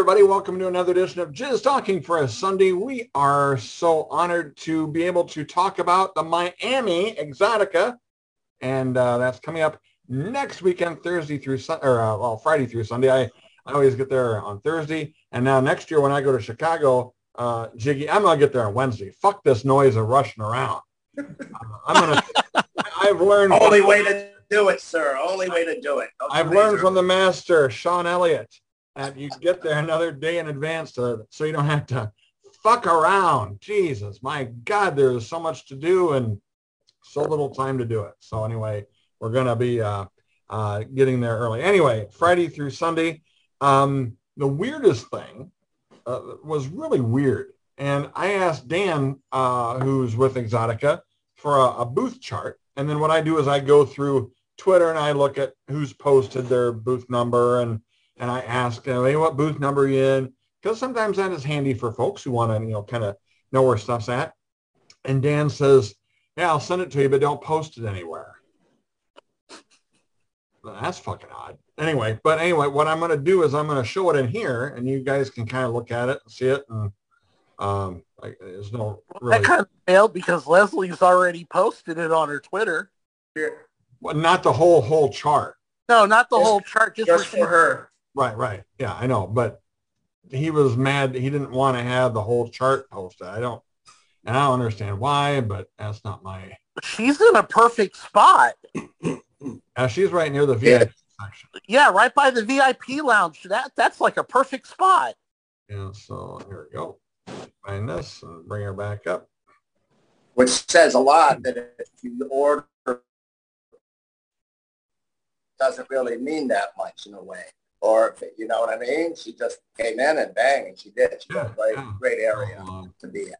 everybody. Welcome to another edition of Jizz Talking for a Sunday. We are so honored to be able to talk about the Miami Exxxotica. And uh, that's coming up next weekend, Thursday through Sunday, or uh, well, Friday through Sunday. I, I always get there on Thursday. And now next year when I go to Chicago, uh, Jiggy, I'm going to get there on Wednesday. Fuck this noise of rushing around. Uh, I'm going to, I've learned. Only way to do it, sir. Only way to do it. Those I've learned from the master, Sean Elliot, that you get there another day in advance to, so you don't have to fuck around. Jesus, my God, there's so much to do and so little time to do it. So anyway, we're going to be uh, uh, getting there early. Anyway, Friday through Sunday. Um, the weirdest thing uh, was really weird. And I asked Dan, uh, who's with Exxxotica, for a, a booth chart. And then what I do is I go through Twitter and I look at who's posted their booth number and and I ask, you know, hey, what booth number are you in? Because sometimes that is handy for folks who want to, you know, kind of know where stuff's at. And Dan says, yeah, I'll send it to you, but don't post it anywhere. Well, that's fucking odd. Anyway, but anyway, what I'm going to do is I'm going to show it in here and you guys can kind of look at it and see it. And um, like, there's no really, That kind of failed because Leslie's already posted it on her Twitter. Here, well, not the whole, whole chart. No, not the Just- whole chart, just, just for for her. Right, right. Yeah, I know. But he was mad. That he didn't want to have the whole chart posted. I don't, and I don't understand why, but that's not my, She's in a perfect spot. uh, she's right near the Yeah. VIP section. Yeah, right by the VIP lounge. That that's like a perfect spot. Yeah, so here we go. Find this and bring her back up. Which says a lot that if you order doesn't really mean that much in a way. Or you know what I mean? She just came in and bang and she did. She Yeah, great, yeah. great area um, to be in.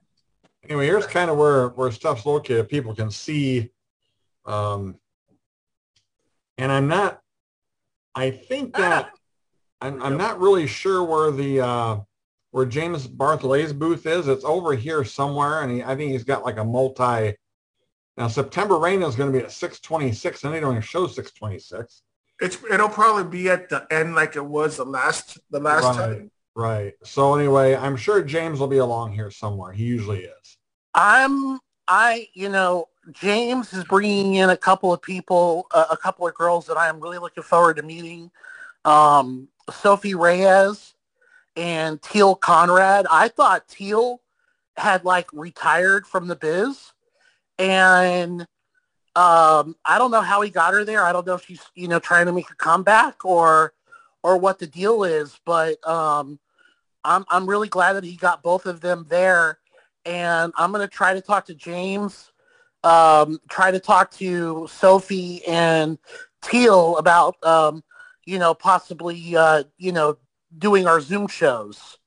anyway, here's kind of where, where stuff's located. People can see. Um, and I'm not, I think that, I'm, I'm not really sure where the, uh, where James Bartholet's booth is. It's over here somewhere. And he, I think he's got like a multi, now September Reign is going to be at 626 and they don't even show 626. It's it'll probably be at the end like it was the last the last Right. time. Right. So anyway, I'm sure James will be along here somewhere. He usually is. I'm I you know James is bringing in a couple of people, uh, a couple of girls that I am really looking forward to meeting. Um, Sophie Reyes and Teal Conrad. I thought Teal had like retired from the biz, and um, I don't know how he got her there. I don't know if she's you know trying to make a comeback or or what the deal is, but um, I'm I'm really glad that he got both of them there and I'm going to try to talk to James, um, try to talk to Sophie and Teal about, um, you know, possibly, uh, you know, doing our Zoom shows.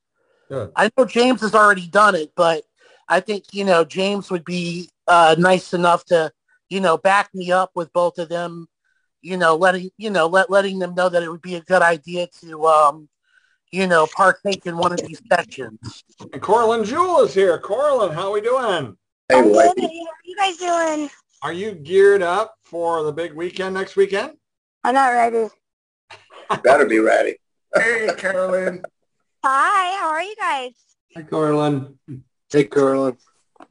I know James has already done it, but I think, you know, James would be uh, nice enough to, you know, back me up with both of them, you know, letting, you know, let, letting them know that it would be a good idea to, um, you know, partake in one of these sessions. And Coralyn Jewel is here. Coralyn, how are we doing? Hey, I'm good. How are you guys doing? Are you geared up for the big weekend next weekend? I'm not ready. better be ready. Hey, Coralyn. Hi, how are you guys? Hi, Coralyn. Hey, Coralyn.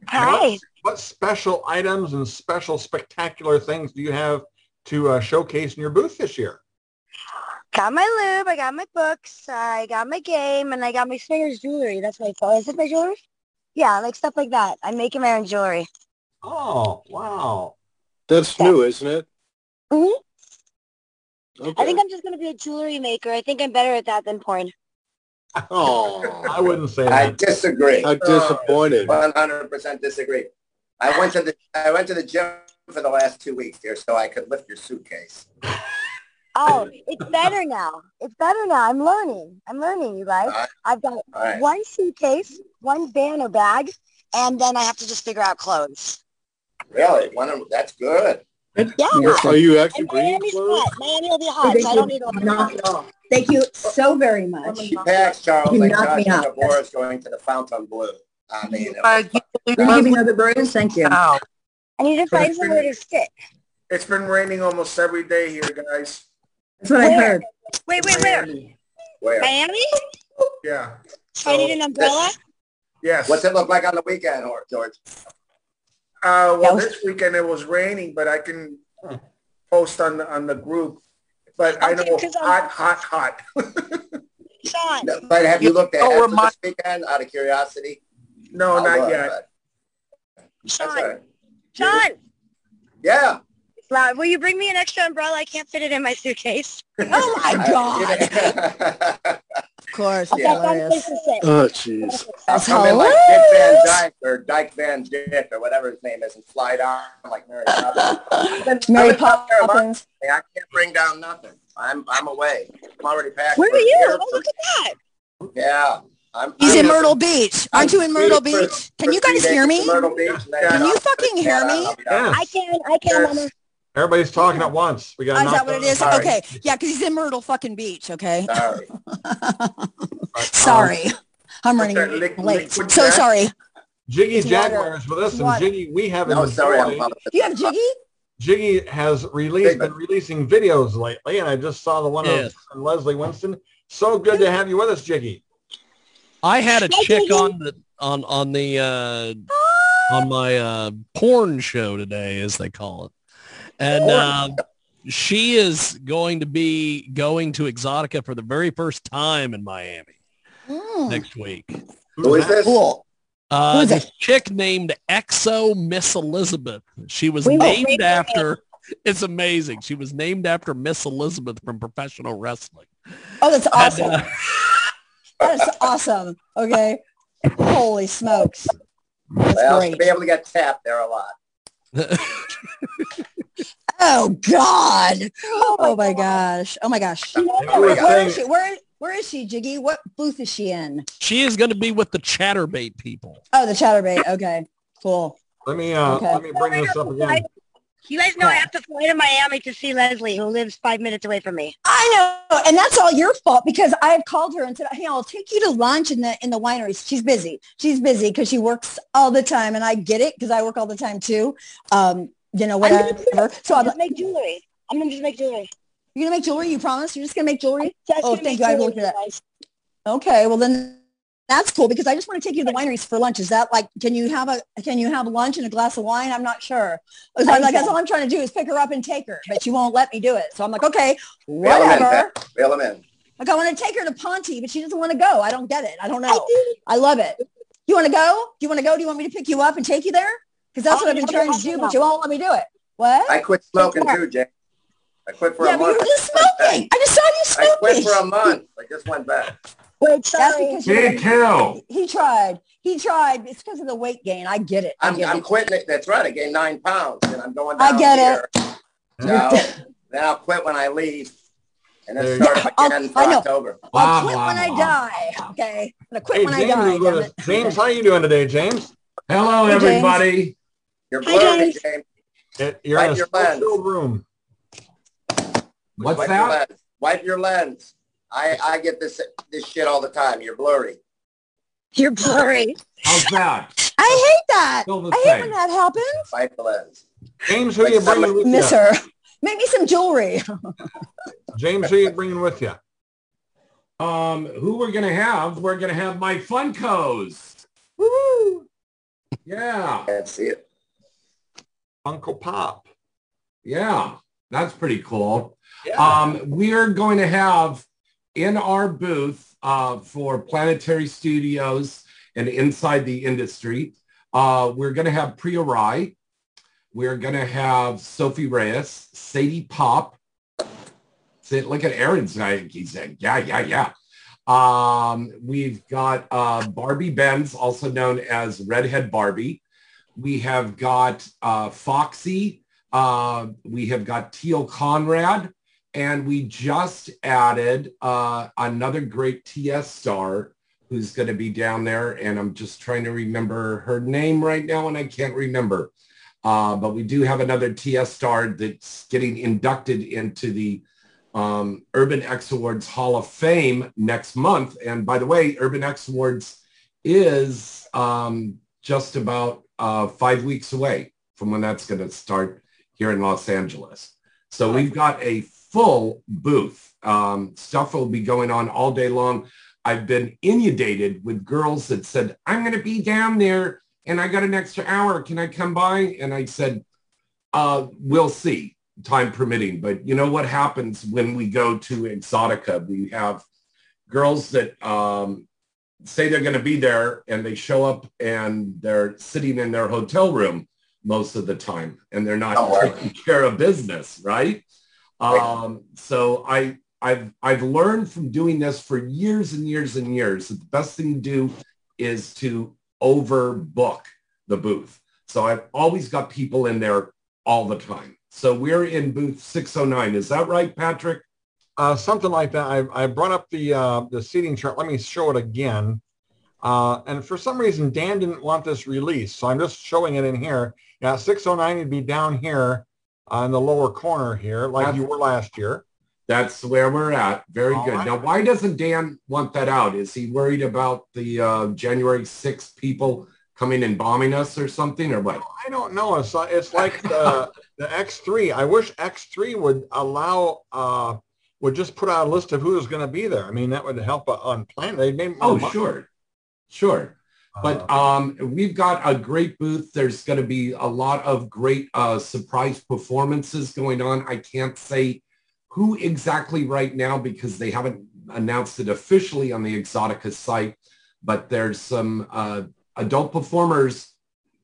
Hi. What special items and special spectacular things do you have to uh, showcase in your booth this year? Got my lube, I got my books, I got my game, and I got my swingers jewelry. That's what I call it. Is it my jewelry? Yeah, like stuff like that. I'm making my own jewelry. Oh, wow. That's new, isn't it? hmm Okay. I think I'm just going to be a jewelry maker. I think I'm better at that than porn. Oh, I wouldn't say that. I disagree. I'm disappointed. One hundred percent disagree. I went to the I went to the gym for the last two weeks, dear, so I could lift your suitcase. Oh, it's better now. It's better now. I'm learning. I'm learning, you guys. Alright. I've got All right. one suitcase, one banner bag, and then I have to just figure out clothes. Really? One of, that's good. Yeah. Are you actually And bringing Miami's clothes? hot. Miami will be oh, hot, so I don't need a lot of Knock clothes. it off. Thank you so very much. She packs, Charles, You like knocked me Josh out. Boris going to the Fontainebleau. I mean, Uh, you leave Can you give me another bruise? Thank you. now. I need to find somewhere to sit. It's been raining almost every day here, guys. That's what I heard. Wait, wait, where? where? Miami? Yeah. So I need an umbrella. Yes. What's it look like on the weekend, or George? Uh, well, was- this weekend it was raining, but I can post on the, on the group. But I Okay, know 'cause I'm- hot, hot, hot. Sean. No, But have you looked at Oh, it for remind- this weekend out of curiosity? No, I'll not look, yet. but That's Sean. right. Sean. Yeah. Rob, will you bring me an extra umbrella? I can't fit it in my suitcase. Oh my God. God. Of course. Yeah. I've got a place to sit. Oh, jeez. That's Come in like Dick Van. Dyke or Dyke Van Dick or whatever his name is and slide on like Mary Poppins. Mary I've been out there a month. Poppins. I can't bring down nothing. I'm I'm away. I'm already packed. Where are you? Oh, for- look at that. Yeah. I'm, He's I'm in Myrtle Beach. Aren't you in Myrtle I'm for- Beach? Can for you guys hear me? Myrtle Beach and Can you fucking hear me? I'll be. Yes. I can. I can, Yes. Everybody's talking at once. We got Oh, to is that what it is? Sorry. Okay. Yeah, because he's in Myrtle fucking Beach. Okay. Sorry. Um, sorry. I'm running Okay, lick- late. liquid So gas? sorry. Jiggy It's. Jaguar is with us, and Water. Jiggy, we have No, sorry. I'm. You have Jiggy? Jiggy has released been releasing videos lately, and I just saw the one Yes. of Leslie Winston. So good to have you with us, Jiggy. I had a chick on the on on the uh, on my uh, porn show today, as they call it, and um, she is going to be going to Exxxotica for the very first time in Miami Mm, next week. Who is this? cool. Uh, Who is this it? chick named Exo Miss Elizabeth. She was Wait, wait, named wait, wait. after. It's amazing. She was named after Miss Elizabeth from professional wrestling. Oh, that's And, awesome. uh, That's awesome. Okay. Holy smokes. That's Well, great. to be able to get tapped there a lot. Oh God. Oh my gosh. Oh my gosh. You Where, were where is she? Where, where is she, Jiggy? What booth is she in? she is going to be with the Chaturbate people. Oh, the Chaturbate. Okay. Cool. Let me uh, Okay. let me bring this up again. You guys know I have to fly to Miami to see Leslie, who lives five minutes away from me. I know, and that's all your fault because I have called her and said, "Hey, I'll take you to lunch in the in the wineries." She's busy. She's busy because she works all the time, and I get it because I work all the time too. Um, you know, I'm gonna whatever. So I'm just make jewelry. I'm gonna just make jewelry. you're gonna make jewelry. You promise? You're just gonna make jewelry? Oh, thank you. I looked at that. Okay. Well, then that's cool because I just want to take you to the wineries for lunch. Is that like? Can you have a Can you have lunch and a glass of wine? I'm not sure. I'm like, that's all I'm trying to do is pick her up and take her, but she won't let me do it. So I'm like, okay, Bail him in, whatever. Bail him in. Like I want to take her to Ponte, but she doesn't want to go. I don't get it. I don't know. I love it. You want to go? Do you want to go? Do you want me to pick you up and take you there? Because that's oh, what I've been trying to do, but you won't let me do it. What? I quit smoking too, Jay. I quit for yeah, a but you month. were just smoking. I just saw you smoking. I quit for a month. I just went back. Wait, That's sorry. because you Me too. he tried. He tried. It's because of the weight gain. I get it. I I'm, get I'm it. quitting it. That's right. I gained nine pounds and I'm going I get here. it. So then I'll quit when I leave and There then start go. again for I know. October. I'll quit blah, when I die. Okay. I'm gonna quit Hey, when I James die. is with damn us. it. James, how you doing today, James? Hello, Hey, James. everybody. You're Hi, blurry, James. James. It, you're Wipe in a your lens. room. What's Wipe that? Your lens. Wipe your lens. I, I get this this shit all the time. You're blurry. You're blurry. How's that? I hate that. I hate same. when that happens. Wipe the lens. James, who are you bringing with Miss you? her. Make me some jewelry. James, who you bringing with you? Um, who we're gonna have? We're gonna have my Funkos. Woo! Yeah, Can't see it. Uncle Pop. yeah, that's pretty cool. Yeah. Um, we're going to have in our booth uh, for Planetary Studios and inside the industry, uh, we're going to have Priya Rai. We're going to have Sophie Reyes, Sadie Pop. Say, look at Aaron's guy. He said, yeah, yeah, yeah. Um, we've got uh, Barbie Benz, also known as Redhead Barbie. We have got uh, Foxy. Uh, we have got Teal Conrad. And we just added uh, another great TS star who's going to be down there. And I'm just trying to remember her name right now, and I can't remember. Uh, but we do have another TS star that's getting inducted into the um, Urban X Awards Hall of Fame next month. And by the way, Urban X Awards is um, just about uh, five weeks away from when that's going to start here in Los Angeles. So we've got a full booth. Um, stuff will be going on all day long. I've been inundated with girls that said, I'm going to be down there and I got an extra hour. Can I come by? And I said, uh, we'll see, time permitting. But you know what happens when we go to Exxxotica? We have girls that um, say they're going to be there and they show up and they're sitting in their hotel room most of the time and they're not Don't taking care of business, right? Um, so I, I've, I've learned from doing this for years and years and years that the best thing to do is to overbook the booth. So I've always got people in there all the time. So we're in booth 609. Is that right, Patrick? Uh, something like that. I, I brought up the uh, the seating chart. Let me show it again. Uh, and for some reason, Dan didn't want this released, so I'm just showing it in here. Yeah, 609 would be down here on the lower corner here, like you were last year. That's where we're at. Very All good. right. Now, why doesn't Dan want that out? Is he worried about the uh, January 6th people coming and bombing us or something or what? I don't know. It's it's like the the X3. I wish X3 would allow uh, would just put out a list of who's going to be there. I mean, that would help on plan. They made Oh, money. sure. Sure. But Uh, um, we've got a great booth. There's going to be a lot of great uh, surprise performances going on. I can't say who exactly right now because they haven't announced it officially on the Exxxotica site. But there's some uh, adult performers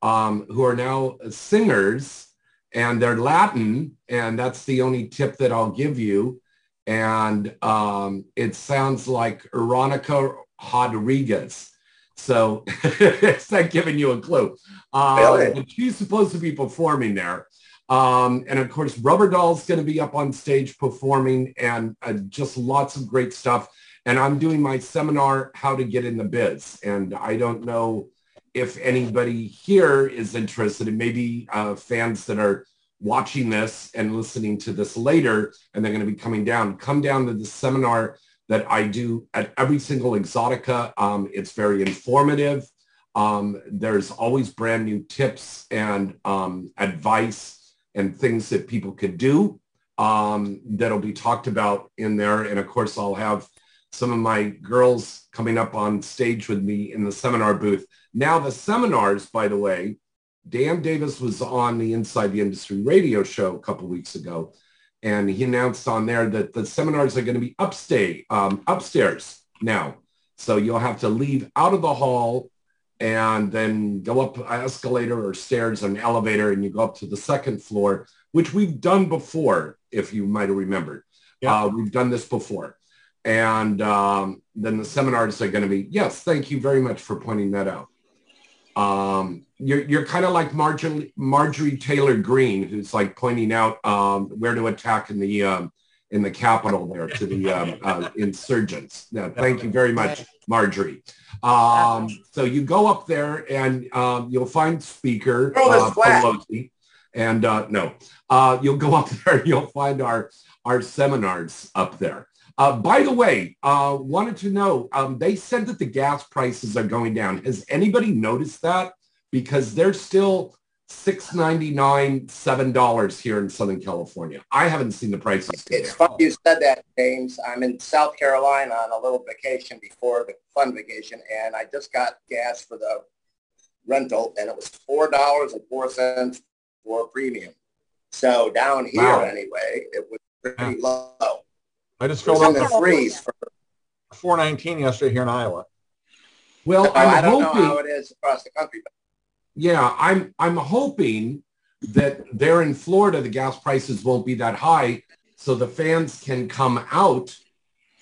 um, who are now singers and they're Latin. And that's the only tip that I'll give you. And um, it sounds like Veronica Rodriguez. So it's not giving you a clue. Um, Really? she's supposed to be performing there. Um, and of course, Rubber Doll's going to be up on stage performing and uh, just lots of great stuff. And I'm doing my seminar, How to Get in the Biz. And I don't know if anybody here is interested, and maybe uh, fans that are watching this and listening to this later, and they're going to be coming down, come down to the seminar that I do at every single Exxxotica. Um, it's very informative. Um, there's always brand new tips and um, advice and things that people could do um, that'll be talked about in there. And of course, I'll have some of my girls coming up on stage with me in the seminar booth. Now, the seminars, by the way, Dan Davis was on the Inside the Industry radio show a couple weeks ago, and he announced on there that the seminars are going to be upstay, um, upstairs now. So you'll have to leave out of the hall and then go up an escalator or stairs or an elevator and you go up to the second floor, which we've done before, if you might have remembered. Yeah. Uh, we've done this before. And um, then the seminars are going to be, yes, thank you very much for pointing that out. Um, you're, you're kind of like Marjorie, Marjorie Taylor Greene, who's like pointing out um, where to attack in the um, in the Capitol there to the um, uh, insurgents. Yeah, thank you very much, Marjorie. Um, so you go up there and um, you'll find Speaker uh. Pelosi, and uh, no, uh, you'll go up there and you'll find our our seminars up there. Uh, by the way, uh, wanted to know, um, they said that the gas prices are going down. Has anybody noticed that? Because they're still six ninety nine, seven dollars here in Southern California. I haven't seen the prices It's funny you said that, James. I'm in South Carolina on a little vacation before the fun vacation, and I just got gas for the rental, and it was four dollars and four cents for premium. So down here, Wow. anyway, it was pretty low. I just filled in up the threes. For, 419 yesterday here in Iowa. Well, oh, I I'm don't know hoping. how it is across the country, but Yeah, I'm I'm hoping that there in Florida the gas prices won't be that high, so the fans can come out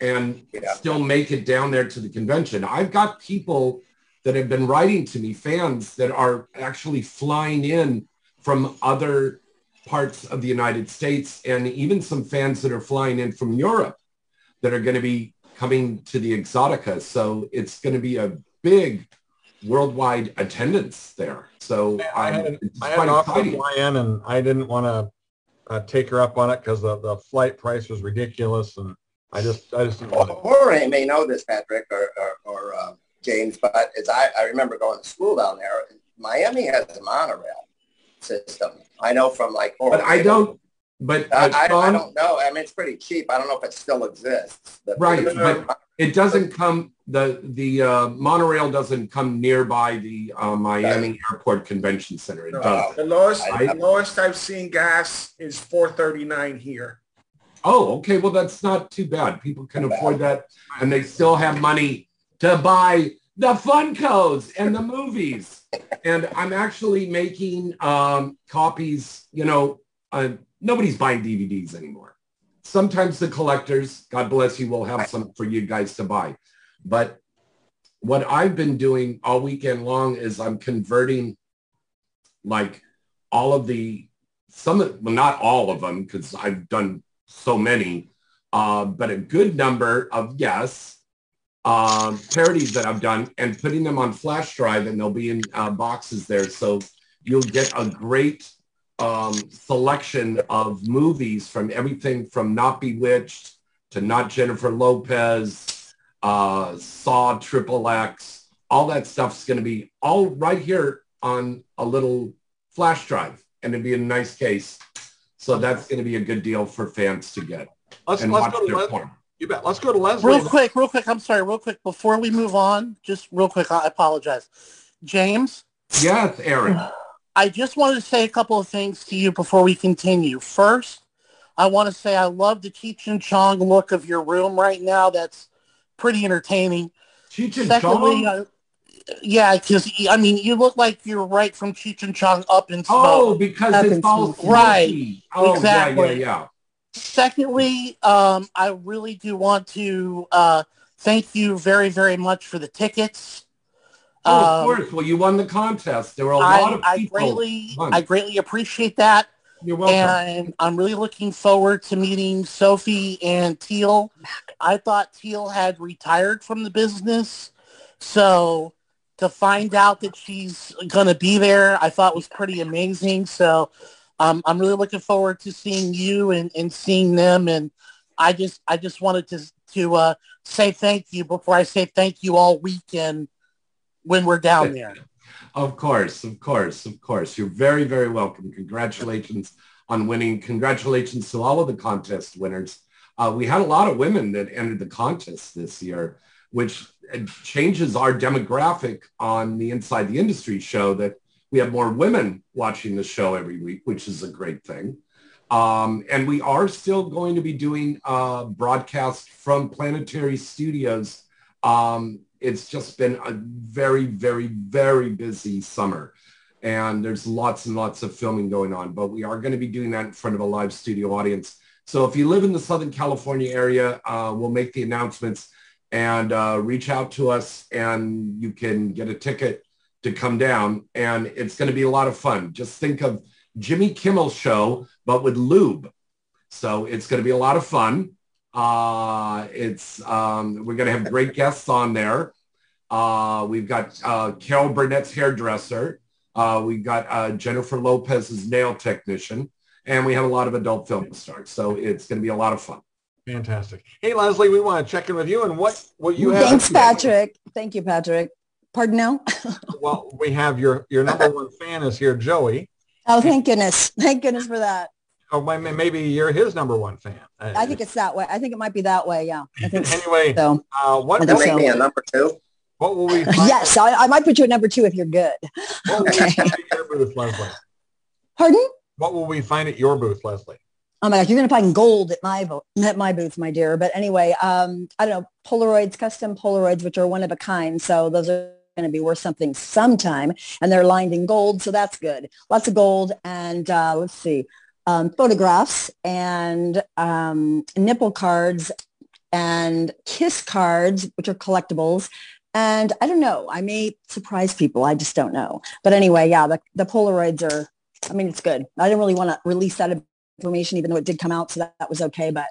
and Yeah. still make it down there to the convention. I've got people that have been writing to me, fans that are actually flying in from other parts of the United States, and even some fans that are flying in from Europe that are going to be coming to the Exxxotica. So it's going to be a big worldwide attendance there. So I had, an, I had an offer to exciting. fly in and I didn't want to uh, take her up on it because the, the flight price was ridiculous and I just I just didn't want to. Jorge may know this, Patrick or, or, or uh, James, but as I, I remember going to school down there, Miami has a monorail system. I know from like, But I don't. But I, uh, I, I don't know. I mean, it's pretty cheap. I don't know if it still exists. but- Right, but it doesn't come the the uh, monorail doesn't come nearby the uh, Miami Airport Convention Center. It No, does. The lowest, I- the lowest I've seen gas is four thirty-nine here. Oh, okay. Well, that's not too bad. People can afford that, and they still have money to buy the Funkos and the movies. And I'm actually making um, copies. You know, uh, nobody's buying DVDs anymore. Sometimes the collectors, God bless you, will have some for you guys to buy. But what I've been doing all weekend long is I'm converting like all of the some of well not all of them because I've done so many, uh, but a good number of yes um, parodies that I've done and putting them on flash drive and they'll be in uh, boxes there. So you'll get a great um, selection of movies from everything from Not Bewitched to Not Jennifer Lopez, uh, Saw Triple X. All that stuff's going to be all right here on a little flash drive and it'd be a nice case. So that's going to be a good deal for fans to get Let's and let's watch go their Les- porn. You bet. Let's go to Leslie. Real quick, real quick. I'm sorry, real quick. Before we move on, just real quick, I apologize. James, Yes, Eric. I just wanted to say a couple of things to you before we continue. First, I want to say I love the Cheech and Chong look of your room right now. That's pretty entertaining. Cheech and Secondly, Chong? uh, yeah, because I mean, you look like you're right from Cheech and Chong up in smoke. Oh, because it's in all smoke. Right. Oh, Exactly. yeah, yeah, yeah. Secondly, um, I really do want to uh, thank you very, very much for the tickets. Oh, of Um, course. Well, you won the contest. There were a lot I, of I greatly, won. I greatly appreciate that, You're welcome. and I'm really looking forward to meeting Sophie and Teal. I thought Teal had retired from the business, so to find out that she's going to be there, I thought was pretty amazing. So um, I'm really looking forward to seeing you and, and seeing them. And I just I just wanted to to uh, say thank you before I say thank you all weekend when we're down there. Of course, of course, of course. You're very, very welcome. Congratulations on winning. Congratulations to all of the contest winners. Uh, we had a lot of women that entered the contest this year, which uh, changes our demographic on the Inside the Industry show that we have more women watching the show every week, which is a great thing. Um, and we are still going to be doing uh, broadcast from Planetary Studios. Um, it's just been a very, very, very busy summer. And there's lots and lots of filming going on, but we are going to be doing that in front of a live studio audience. So if you live in the Southern California area, uh, we'll make the announcements and uh, reach out to us and you can get a ticket to come down. And it's going to be a lot of fun. Just think of Jimmy Kimmel's show, but with lube. So it's going to be a lot of fun. Uh, it's um, we're going to have great guests on there. Uh, we've got uh, Carol Burnett's hairdresser. Uh, we've got uh, Jennifer Lopez's nail technician, and we have a lot of adult film stars. So it's going to be a lot of fun. Fantastic. Hey, Leslie, we want to check in with you and what, what you have. Thanks, Patrick. Thank you, Patrick. Pardon now? Well, we have your, your number one fan is here, Joey. Oh, thank goodness. Thank goodness for that. Oh, may- may- maybe you're his number one fan. I think it's that way. I think it might be that way. Yeah. I think. Anyway, So, uh, what, I That think make what, me a number two. what will we find, yes, I, I might put you at number two if you're good. what will we Okay. find at your booth, Leslie? Pardon? What will we find at your booth, Leslie? Oh my gosh, you're gonna find gold at my vo- at my booth, my dear. But anyway, um, I don't know Polaroids, custom Polaroids, which are one of a kind. So those are going to be worth something sometime, and they're lined in gold, so that's good. Lots of gold, and uh, let's see, um, photographs and um, nipple cards and kiss cards, which are collectibles. And I don't know. I may surprise people. I just don't know. But anyway, yeah, the, the Polaroids are. I mean, it's good. I didn't really want to release that information, even though it did come out, so that, that was okay. But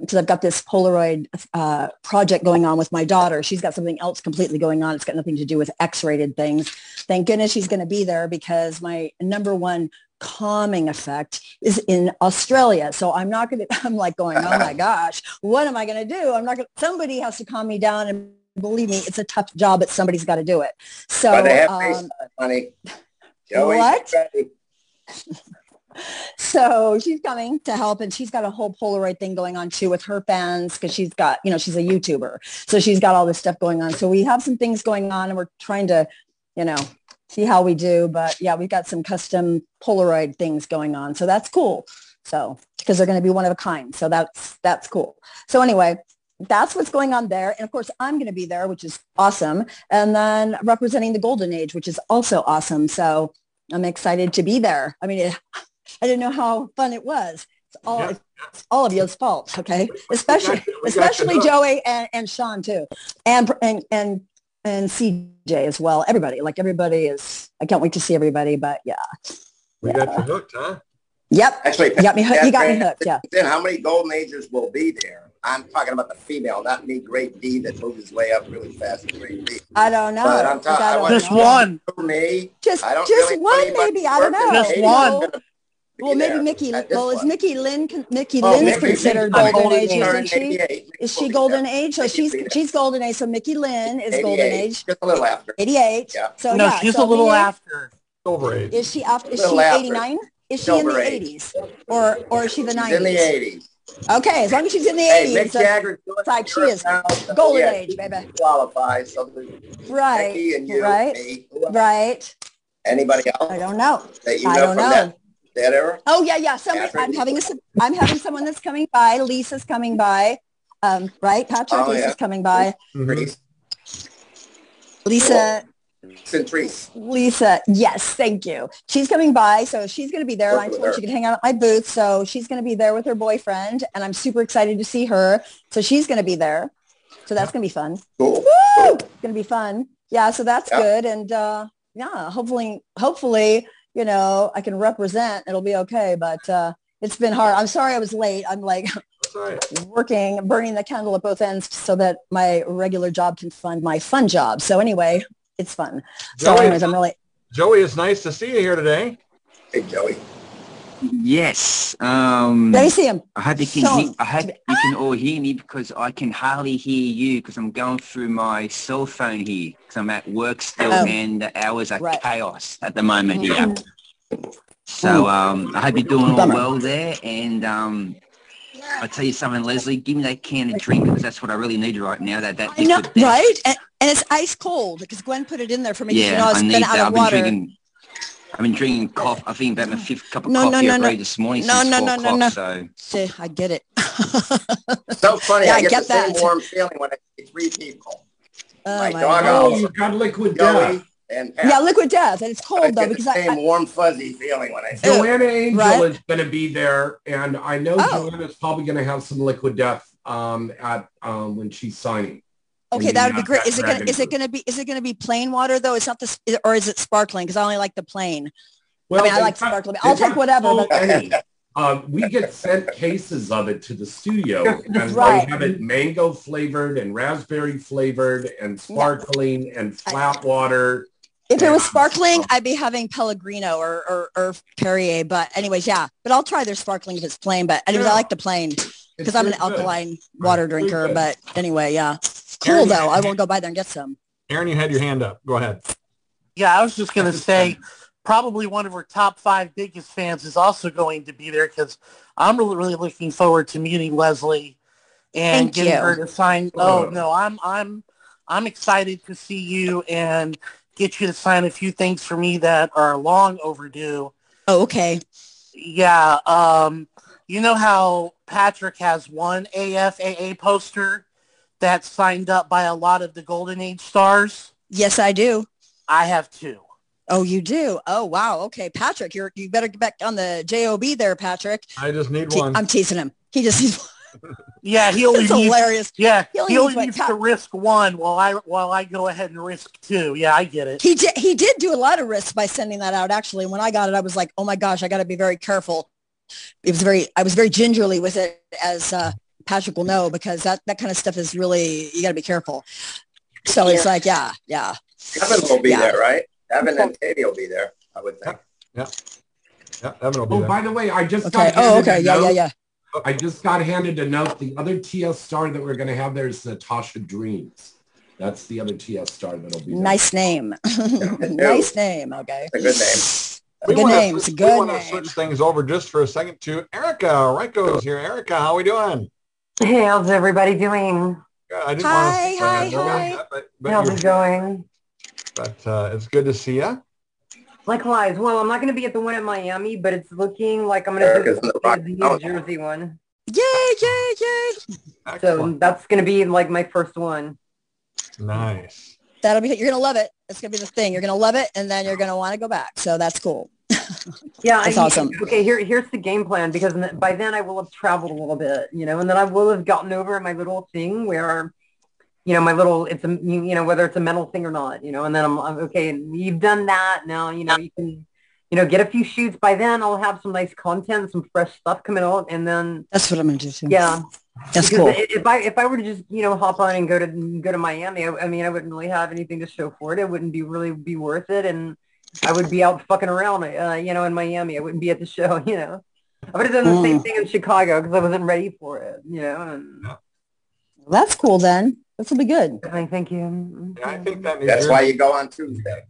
because I've got this Polaroid uh, project going on with my daughter, she's got something else completely going on. It's got nothing to do with X-rated things. Thank goodness she's going to be there because my number one calming effect is in Australia. So I'm not going to. I'm like going, oh my gosh, what am I going to do? I'm not going. to Somebody has to calm me down and. Believe me, it's a tough job, but somebody's got to do it. So, But they have um, FaceTime, honey. Joey, what? So she's coming to help and she's got a whole Polaroid thing going on too with her fans because she's got, you know, she's a YouTuber. So she's got all this stuff going on. So we have some things going on and we're trying to, you know, see how we do. But yeah, we've got some custom Polaroid things going on. So that's cool. So because they're going to be one of a kind. So that's, that's cool. So anyway, that's what's going on there. And of course, I'm going to be there, which is awesome. And then representing the golden age, which is also awesome. So I'm excited to be there. I mean, it, I didn't know how fun it was. It's all, Yeah. it's all of yours fault. Okay. Especially, you- we got you especially. Joey and, and Sean too. And, and, and, and CJ as well. Everybody, like everybody is, I can't wait to see everybody, but yeah. We got you hooked, huh? Yep. Actually, You got me, hooked- you got me hooked. Yeah. Then how many golden ages will be there? I'm talking about the female, not me, Great D, that moves his way up really fast. Great D. I don't know. But I'm talking- I I don't want- Just know. one. For me, Just, I don't just really one maybe. I don't know. Just Maybe one. I'm gonna be Well, maybe there Mickey. Well, is. Mickey Lynn? Mickey Oh, Lynn's Mickey- considered Mickey- golden age, isn't she? 88. Mickey Is she golden there. age? So Mickey she's will she's golden age. So Mickey Lynn is golden age. Just a little after. 88. Yeah. So no, yeah, she's so a little me- after. Over age. Is she after? Is she 89? Is she in the 80s, or or is she the She's in the 80s. Okay, as long as she's in the Hey, 80s, that's Jagger's doing it's like she is now, so golden yeah, age, she baby. Qualifies. So right, Mickey and you, right, me, else? right. anybody I else don't know. that you I don't from know. That, era? Oh yeah, yeah. Somebody, Catherine. I'm having a, I'm having someone that's coming by. Lisa's coming by. Um, right, Patrick. Oh, Lisa's yeah. coming by. Mhm. Lisa, Centrise. Lisa, yes, thank you. She's coming by, so she's going to be there. I told her she could hang out at my booth, so she's going to be there with her boyfriend, and I'm super excited to see her. So she's going to be there. So that's going to be fun. Cool. Woo! Going to be fun. Yeah, so that's Yeah. good, and uh, yeah, hopefully, hopefully, you know, I can represent. It'll be okay, but uh, it's been hard. I'm sorry I was late. I'm like That's working, burning the candle at both ends so that my regular job can fund my fun job. So anyway, it's fun. So Joey, anyways, I'm really Joey, it's nice to see you here today. Hey, Joey. Yes. Um, let me see him. I hope you can hear, I hope you can all hear me because I can hardly hear you because I'm going through my cell phone here because I'm at work still Oh. and the hours are Right. chaos at the moment here. So um, I hope you're doing all well there. And um, I tell you something, Leslie, give me that can of drink because that's what I really need right now. That that I know, right? And, and it's ice cold because Gwen put it in there for me. 'cause, you Yeah, know, I it's need been that. out I've been water. drinking. I've been drinking coffee. I think about my fifth cup of No, no, coffee no, I've no. this morning No, since no, four no, no, o'clock. no. So See, I get it. So funny. Yeah, I I get, get the same that. warm feeling when I see three people. Oh, My my dog God. Oh, you got liquid Joey death. and Yeah, liquid death. And it's I cold though get because the same I warm fuzzy feeling when I see Joanna Angel Right. is going to be there, and I know Oh. Joanna's probably going to have some liquid death um, at um, when she's signing. Okay, that would be great. Is it gonna is it gonna be is it gonna be plain water though? It's not this or is it sparkling? Because I only like the plain. Well, I mean, I like got- sparkling. I'll take whatever. so But many. Um, we get sent cases of it to the studio, and Right. they have it mango flavored and raspberry flavored and sparkling and flat water. if it was sparkling, I'd be having Pellegrino or, or, or Perrier. But anyways, yeah. But I'll try their sparkling if it's plain. But anyways, I like the plain because I'm an very good. alkaline water drinker. But anyway, yeah. Cool Aaron, though. I won't go by there and get some. Aaron, you had your hand up. Go ahead. Yeah, I was just going to say probably one of her top five biggest fans is also going to be there because I'm really, really looking forward to meeting Leslie and Thank getting you. her to sign. Oh Oh. no, I'm I'm I'm excited to see you and get you to sign a few things for me that are long overdue. Oh, okay. Yeah, um, you know how Patrick has one AFAA poster that's signed up by a lot of the Golden Age stars? Yes, I do. I have two. Oh, you do? Oh, wow. Okay, Patrick, you're you better get back on the job there, Patrick. I just need Te- one. I'm teasing him. He just he's Yeah, he only it's needs hilarious. Yeah, He only he only needs, needs to risk one while I while I go ahead and risk two. Yeah, I get it. He did he did do a lot of risks by sending that out. Actually, when I got it, I was like, oh my gosh, I got to be very careful. It was very I was very gingerly with it, as uh, Patrick will know, because that that kind of stuff is really you got to be careful. So it's like, yeah, yeah. Evan will be Yeah. there, right? Evan and oh. Katie will be there, I would think. Yeah, Yeah, Evan will be there. Oh, there. by the way, I just Okay. got Oh, handed a okay. Yeah, yeah, note. yeah. I just got handed a note. The other TS star that we're going to have there is Natasha Dreams. That's the other TS star that'll be there. Nice name. nice name. Okay. A good name. We Good wanna name. switch- It's a we good want to switch things over just for a second to Erikka. Ryco's here. Erikka, how are we doing? Hey, how's everybody doing? Good. I didn't Hi, want to hi, say that, hi. but, but, How's it going? but uh, it's good to see you. Likewise. Well, I'm not going to be at the one in Miami, but it's looking like I'm going to in do the the, New Mountains. Jersey one. Yay, yay, yay. So that's going to be like my first one. Nice. That'll be, you're going to love it. It's going to be the thing. You're going to love it and then you're going to want to go back. So that's cool. Yeah, That's I, awesome. Okay, here here's the game plan because by then I will have traveled a little bit, you know, and then I will have gotten over my little thing where, you know, my little it's a you you know whether it's a mental thing or not, you know, and then I'm, I'm okay. You've done that now, you know, you can, you know, get a few shoots. By then I'll have some nice content, some fresh stuff coming out, and then That's what I'm going to do too. yeah, That's because cool. If I if I were to just you know hop on and go to go to Miami, I, I mean I wouldn't really have anything to show for it. It wouldn't be really be worth it, and I would be out fucking around, uh, you know, in Miami. I wouldn't be at the show, you know. I would have done the same Mm. thing in Chicago because I wasn't ready for it, you know. And That's cool then. This will be good. Thank you. Yeah, I think that New That's why you go on Tuesday.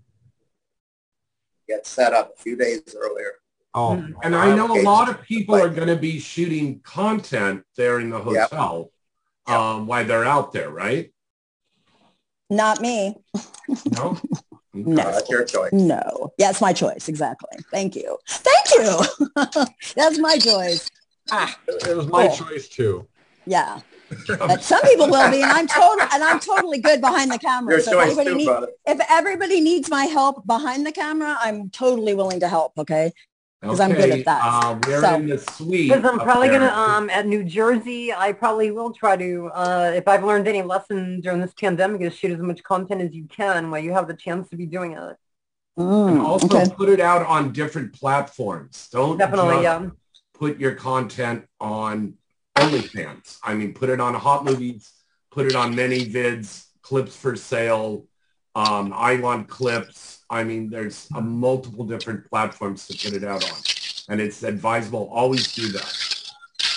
Get set up a few days earlier. Oh, Mm. And I know a lot of people are going to be shooting content there in the Yep. hotel um, while they're out there, right? Not me. No? No. That's your choice. No. Yeah, it's my choice. Exactly. Thank you. Thank you. That's my choice. Ah, it was my Cool. choice too. yeah. But some people will be, and I'm total, and I'm totally good behind the camera. Your So if choice anybody too, need- if everybody needs my help behind the camera, I'm totally willing to help. Okay. 'Cause I'm good at that. Uh, we're So- in the suite. Because I'm probably gonna um at New Jersey, I probably will try to uh if I've learned any lesson during this pandemic is shoot as much content as you can while you have the chance to be doing it. And Mm, also okay. put it out on different platforms. Don't Definitely, just yeah. put your content on OnlyFans. I mean, put it on Hot Movies, put it on ManyVids, clips for sale, um, I want clips. I mean, there's a multiple different platforms to put it out on. And it's advisable, always do that.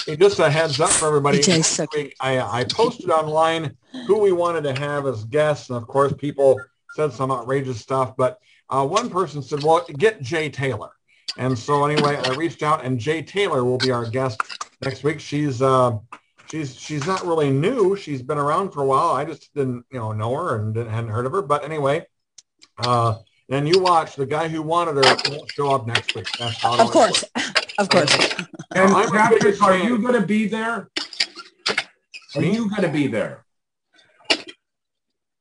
Hey, just a heads up for everybody. BJ Next suck. week, I, I posted online who we wanted to have as guests. And of course, people said some outrageous stuff. But uh, one person said, well, get Jay Taylor. And so anyway, I reached out and Jay Taylor will be our guest next week. She's uh, she's she's not really new. She's been around for a while. I just didn't you know know her and didn't, hadn't heard of her. But anyway, uh, then you watch the guy who wanted her won't show up next week. That's how Of course. Of course. And I'm a Patrick, are you going to be there? Are Me? you going to be there,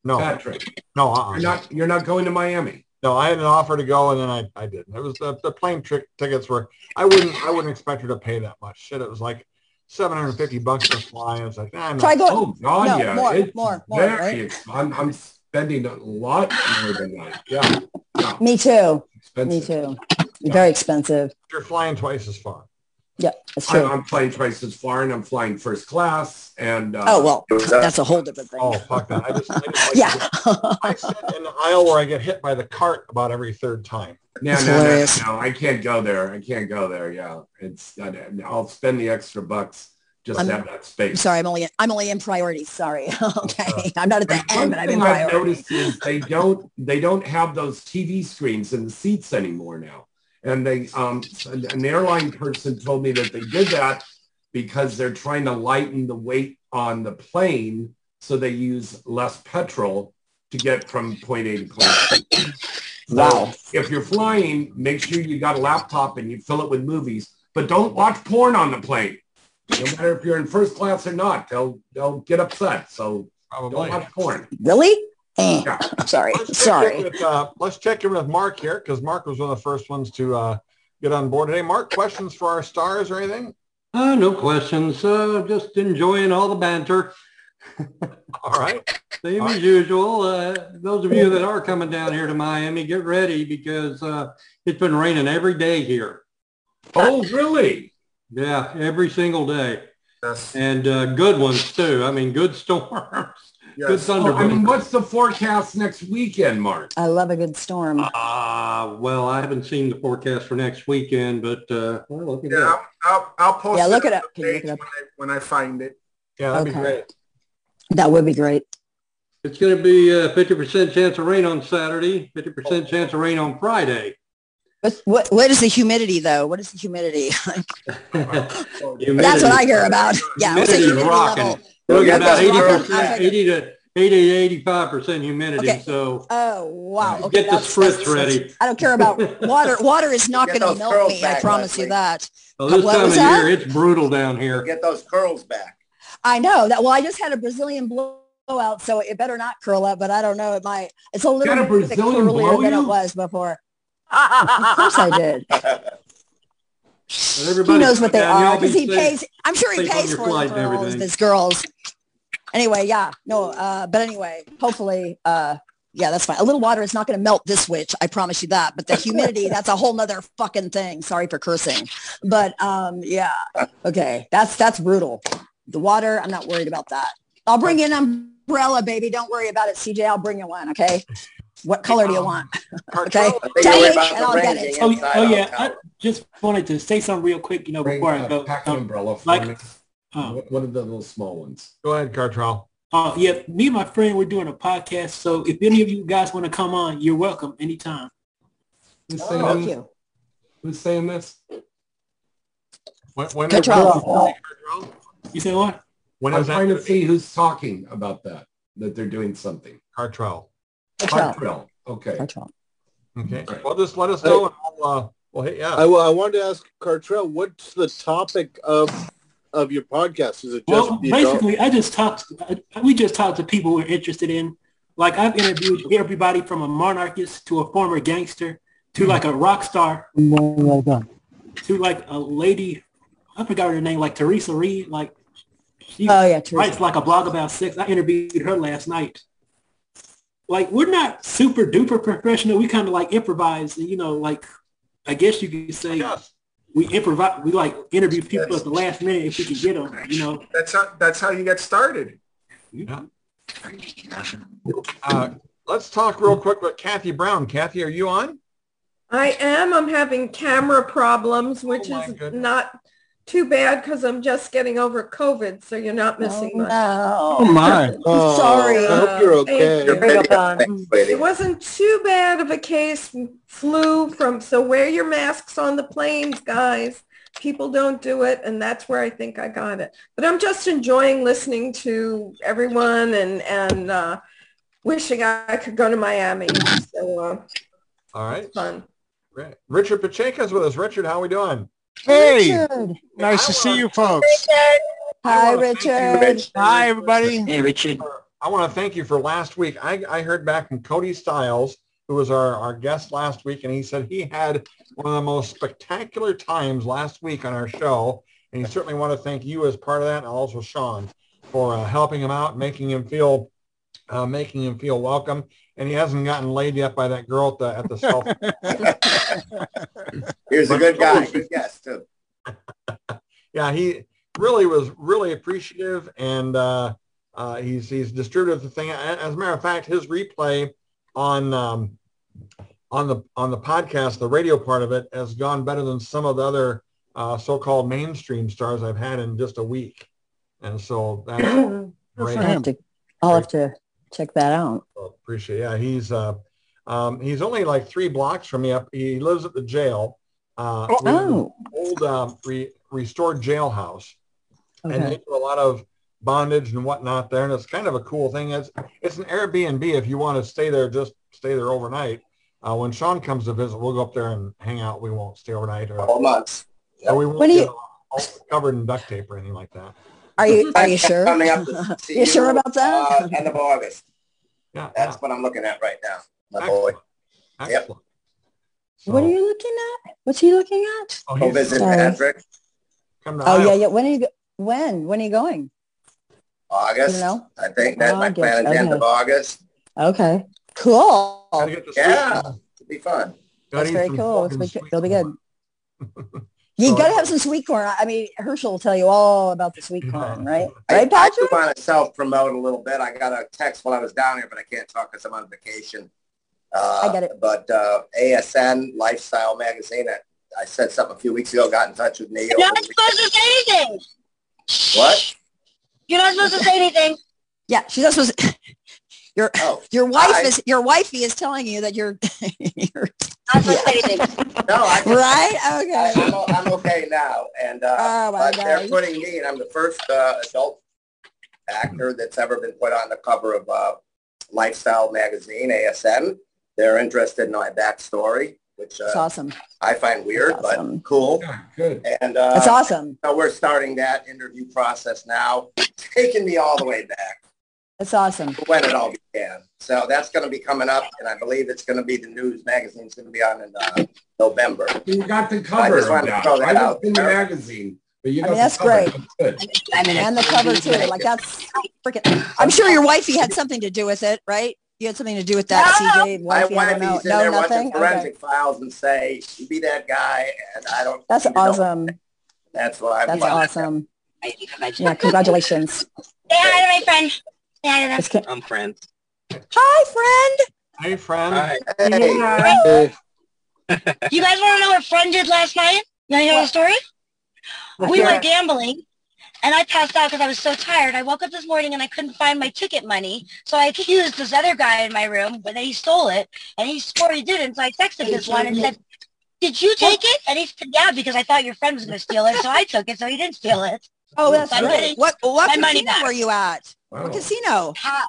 No, Patrick? no, uh-uh. You're not. You're not going to Miami. No, I had an offer to go and then I, I didn't. It was the, the plane trick tickets were I wouldn't I wouldn't expect her to pay that much. Shit, it was like seven hundred and fifty bucks to fly. And it's like, nah, Try no. go. Oh God, No, yeah. more, it's more, more, very right? I'm, I'm spending a lot more than that. Yeah, yeah. Me too. Expensive. Me too. Very expensive. You're flying twice as far. Yeah, that's I'm, true. I'm flying twice as far, and I'm flying first class. And uh, Oh well, that's a whole different thing. Oh fuck that. I just, I like Yeah. I sit in the aisle where I get hit by the cart about every third time. no, That's no, no, no, I can't go there. I can't go there. Yeah, it's. I'll spend the extra bucks just I'm- have that I'm space. sorry, I'm only I'm only in priorities. Sorry. okay, I'm not at the end, but I'm in thing I've noticed is they don't they don't have those TV screens in the seats anymore now. And they um an airline person told me that they did that because they're trying to lighten the weight on the plane so they use less petrol to get from point A to point B. So Wow. if you're flying, make sure you got a laptop and you fill it with movies, but don't watch porn on the plane. No matter if you're in first class or not, they'll they'll get upset. So don't Probably. watch porn. Really? Eh, Yeah. sorry. Let's Sorry. with, uh, let's check in with Mark here because Mark was one of the first ones to uh, get on board today. Mark, questions for our stars or anything? Uh, no questions. Uh, just enjoying all the banter. All right. Same All as right. usual. Uh, those of you that are coming down here to Miami, get ready because uh, it's been raining every day here. Oh, really? Yeah, every single day. Yes. And uh, good ones too. I mean, good storms. Good Yes. thunder. Oh, I mean, what's the forecast next weekend, Mark? I love a good storm. Uh, well, I haven't seen the forecast for next weekend, but uh, well, look at Yeah, that. I'll, I'll, I'll post Yeah, look it it up. Can you look it up? When, I, when I find it. Yeah, that'd be great. That would be great. It's going to be a 50% chance of rain on Saturday, 50% chance of rain on Friday. What, what what is the humidity though? What is the humidity? That's what I hear about. Yeah, what's the Humidity's humidity rocking. level? Look Yeah, about 80%, eighty to eighty to eighty-five percent humidity. Okay. So Oh wow! Okay, get the spritz that's- ready. I don't care about water. Water is not going to melt curls me. I back, promise you that. So this uh, What time of that? year, it's brutal down here. Get those curls back. I know that. Well, I just had a Brazilian blowout, so it better not curl up. But I don't know. It might. It's a little Got a bit curlier than it was before. Of course I did. He everybody knows what they are because he safe. pays. I'm sure he pays for the girls, his girls. Anyway, yeah, no, uh, but anyway, hopefully, uh, yeah, that's fine. A little water is not going to melt this witch. I promise you that. But the humidity, that's a whole nother fucking thing. Sorry for cursing. But um, yeah, okay, that's that's brutal. The water, I'm not worried about that. I'll bring in an umbrella, baby. Don't worry about it, CJ. I'll bring you one. Okay. What color do you want? Okay. Tell me, and I'll get it. Oh, oh yeah. I just wanted to say something real quick, you know, Bring before I go. pack Um, umbrella for like- me. uh, One of the little small ones. Go ahead, Cartrell. uh, yeah, me and my friend, we're doing a podcast. So if any of you guys want to come on, you're welcome anytime. Who's Oh, saying thank this? you. Who's saying this? When, when, Cartrell. You say what? when I'm trying to see who's talking about that, that they're doing something. Cartrell. Cartrell. Cartrell. Okay. Cartrell. Okay. Right. Well, just let us know and I'll, uh, we'll hit you up. I, well, I wanted to ask Cartrell, what's the topic of of your podcast? Is it just Well, the adult- basically, I just talked. We just talked to people we're interested in. Like I've interviewed everybody from a monarchist to a former gangster to like a rock star well done. to like a lady. I forgot her name, like Teresa Reed. Like she Oh yeah, Teresa. writes like a blog about sex. I interviewed her last night. Like we're not super duper professional. We kind of like improvise, and you know, like I guess you could say we improvise. We like interview people at the last minute if we can get them. You know, That's how that's how you get started. Yeah. Uh, let's talk real quick with Cathy Brown. Cathy, are you on? I am. I'm having camera problems, which Oh, is goodness. not too bad because I'm just getting over COVID, so you're not missing Oh, much. no. Oh, my. Oh, Sorry. I hope you're okay. Your Very well video, done. thanks, sweetie. It wasn't too bad of a case. Flu from, so wear your masks on the planes, guys. People don't do it, and that's where I think I got it. But I'm just enjoying listening to everyone and and uh, wishing I could go to Miami. So uh, All right. fun. Great. Richard Pacheco's with us. Richard, how are we doing? Hey, Richard. nice to see you folks. Hi, wanna you, Richard. Rich. Hi, everybody. Hey, Richard. I want to thank you for last week. I, I heard back from Cody Stiles, who was our, our guest last week, and he said he had one of the most spectacular times last week on our show. And he certainly want to thank you as part of that, and also Sean for uh, helping him out, making him feel uh, making him feel welcome. And he hasn't gotten laid yet by that girl at the at the self. He was a good guy. Good guest too. yeah, he really was really appreciative, and uh, uh, he's he's distributed the thing. As a matter of fact, his replay on um, on the on the podcast, the radio part of it, has gone better than some of the other uh, so-called mainstream stars I've had in just a week, and so that's great. I'll have to, I'll have to check that out. So appreciate. Yeah, he's uh, um, he's only like three blocks from me. Up, he lives at the jail. Uh, we live in an Oh, old um, re- restored jailhouse, and they do a lot of bondage and whatnot there, and it's kind of a cool thing. It's it's an Airbnb if you want to stay there, just stay there overnight. Uh, when Sean comes to visit, we'll go up there and hang out. We won't stay overnight, or, All months. or we won't When get you- all covered in duct tape or anything like that. Are you are you sure? Coming up to see You sure about that? Uh, end of August. Yeah, That's yeah. what I'm looking at right now. My boy. excellent. Yep. excellent. What are you looking at? What's he looking at? Oh, he's visit Sorry. Patrick. come to Oh yeah, Iowa. yeah. When are you? go- When? When are you going? August. You know? I think that's my plan is the end okay. of August. Okay. Cool. Gotta get the sweet Yeah. It'll be fun. Gotta That's very cool. fucking It's, sweet it'll be good. corn. You So- gotta have some sweet corn. I mean, Herschel will tell you all about the sweet corn, right? I, Right, I do Patrick? want to self-promote a little bit. I got a text while I was down here, but I can't talk because I'm on vacation. Uh, I get it. But uh, ASN Lifestyle Magazine, I, I said something a few weeks ago, got in touch with me. You're not supposed to say anything. What? You're not supposed to say anything. Yeah, she's not supposed. To, your Oh, your wife I- is your wifey is telling you that you're. you're I'm not saying anything. No, I Right? Okay. I'm, o- I'm okay now, and uh, Oh, my but they're putting me, and I'm the first uh, adult actor that's ever been put on the cover of uh, Lifestyle magazine, ASN. They're interested in my backstory, which uh, awesome. I find weird, but cool. Good. And uh, That's awesome. So we're starting that interview process now, taking me all the way back That's awesome. when it all began. So that's going to be coming up, and I believe it's going to be the news magazine's going to be on in uh, November. You got the I cover just wanted to throw that I out looked in the magazine, but you I mean, that's cover. great. That's good. And the cover too. Like that's freaking. I'm sure your wifey had something to do with it, right? You had something to do with that, CJ. My Wifey, I don't know. wifey's in No, there nothing. watching Okay. forensic files and say, "You be that guy," and I don't. That's even know. awesome. That's why. I'm That's fine. awesome. Yeah, congratulations. Say hi to my friend. Say hi to It's them. I'm friends. Hi, friend. Hey, friend. Hi. Hey. You guys want to know what friend did last night? You want to hear the story? We Sure. went gambling, and I passed out because I was so tired. I woke up this morning and I couldn't find my ticket money, so I accused this other guy in my room, but then he stole it, and he swore he didn't. So I texted this one and said, "Did you take it?" And he said, "Yeah, because I thought your friend was going to steal it, so I took it, so he didn't steal it." Oh, that's So I'm great. getting What what my money casino back. were you at? Wow. What casino? Ha-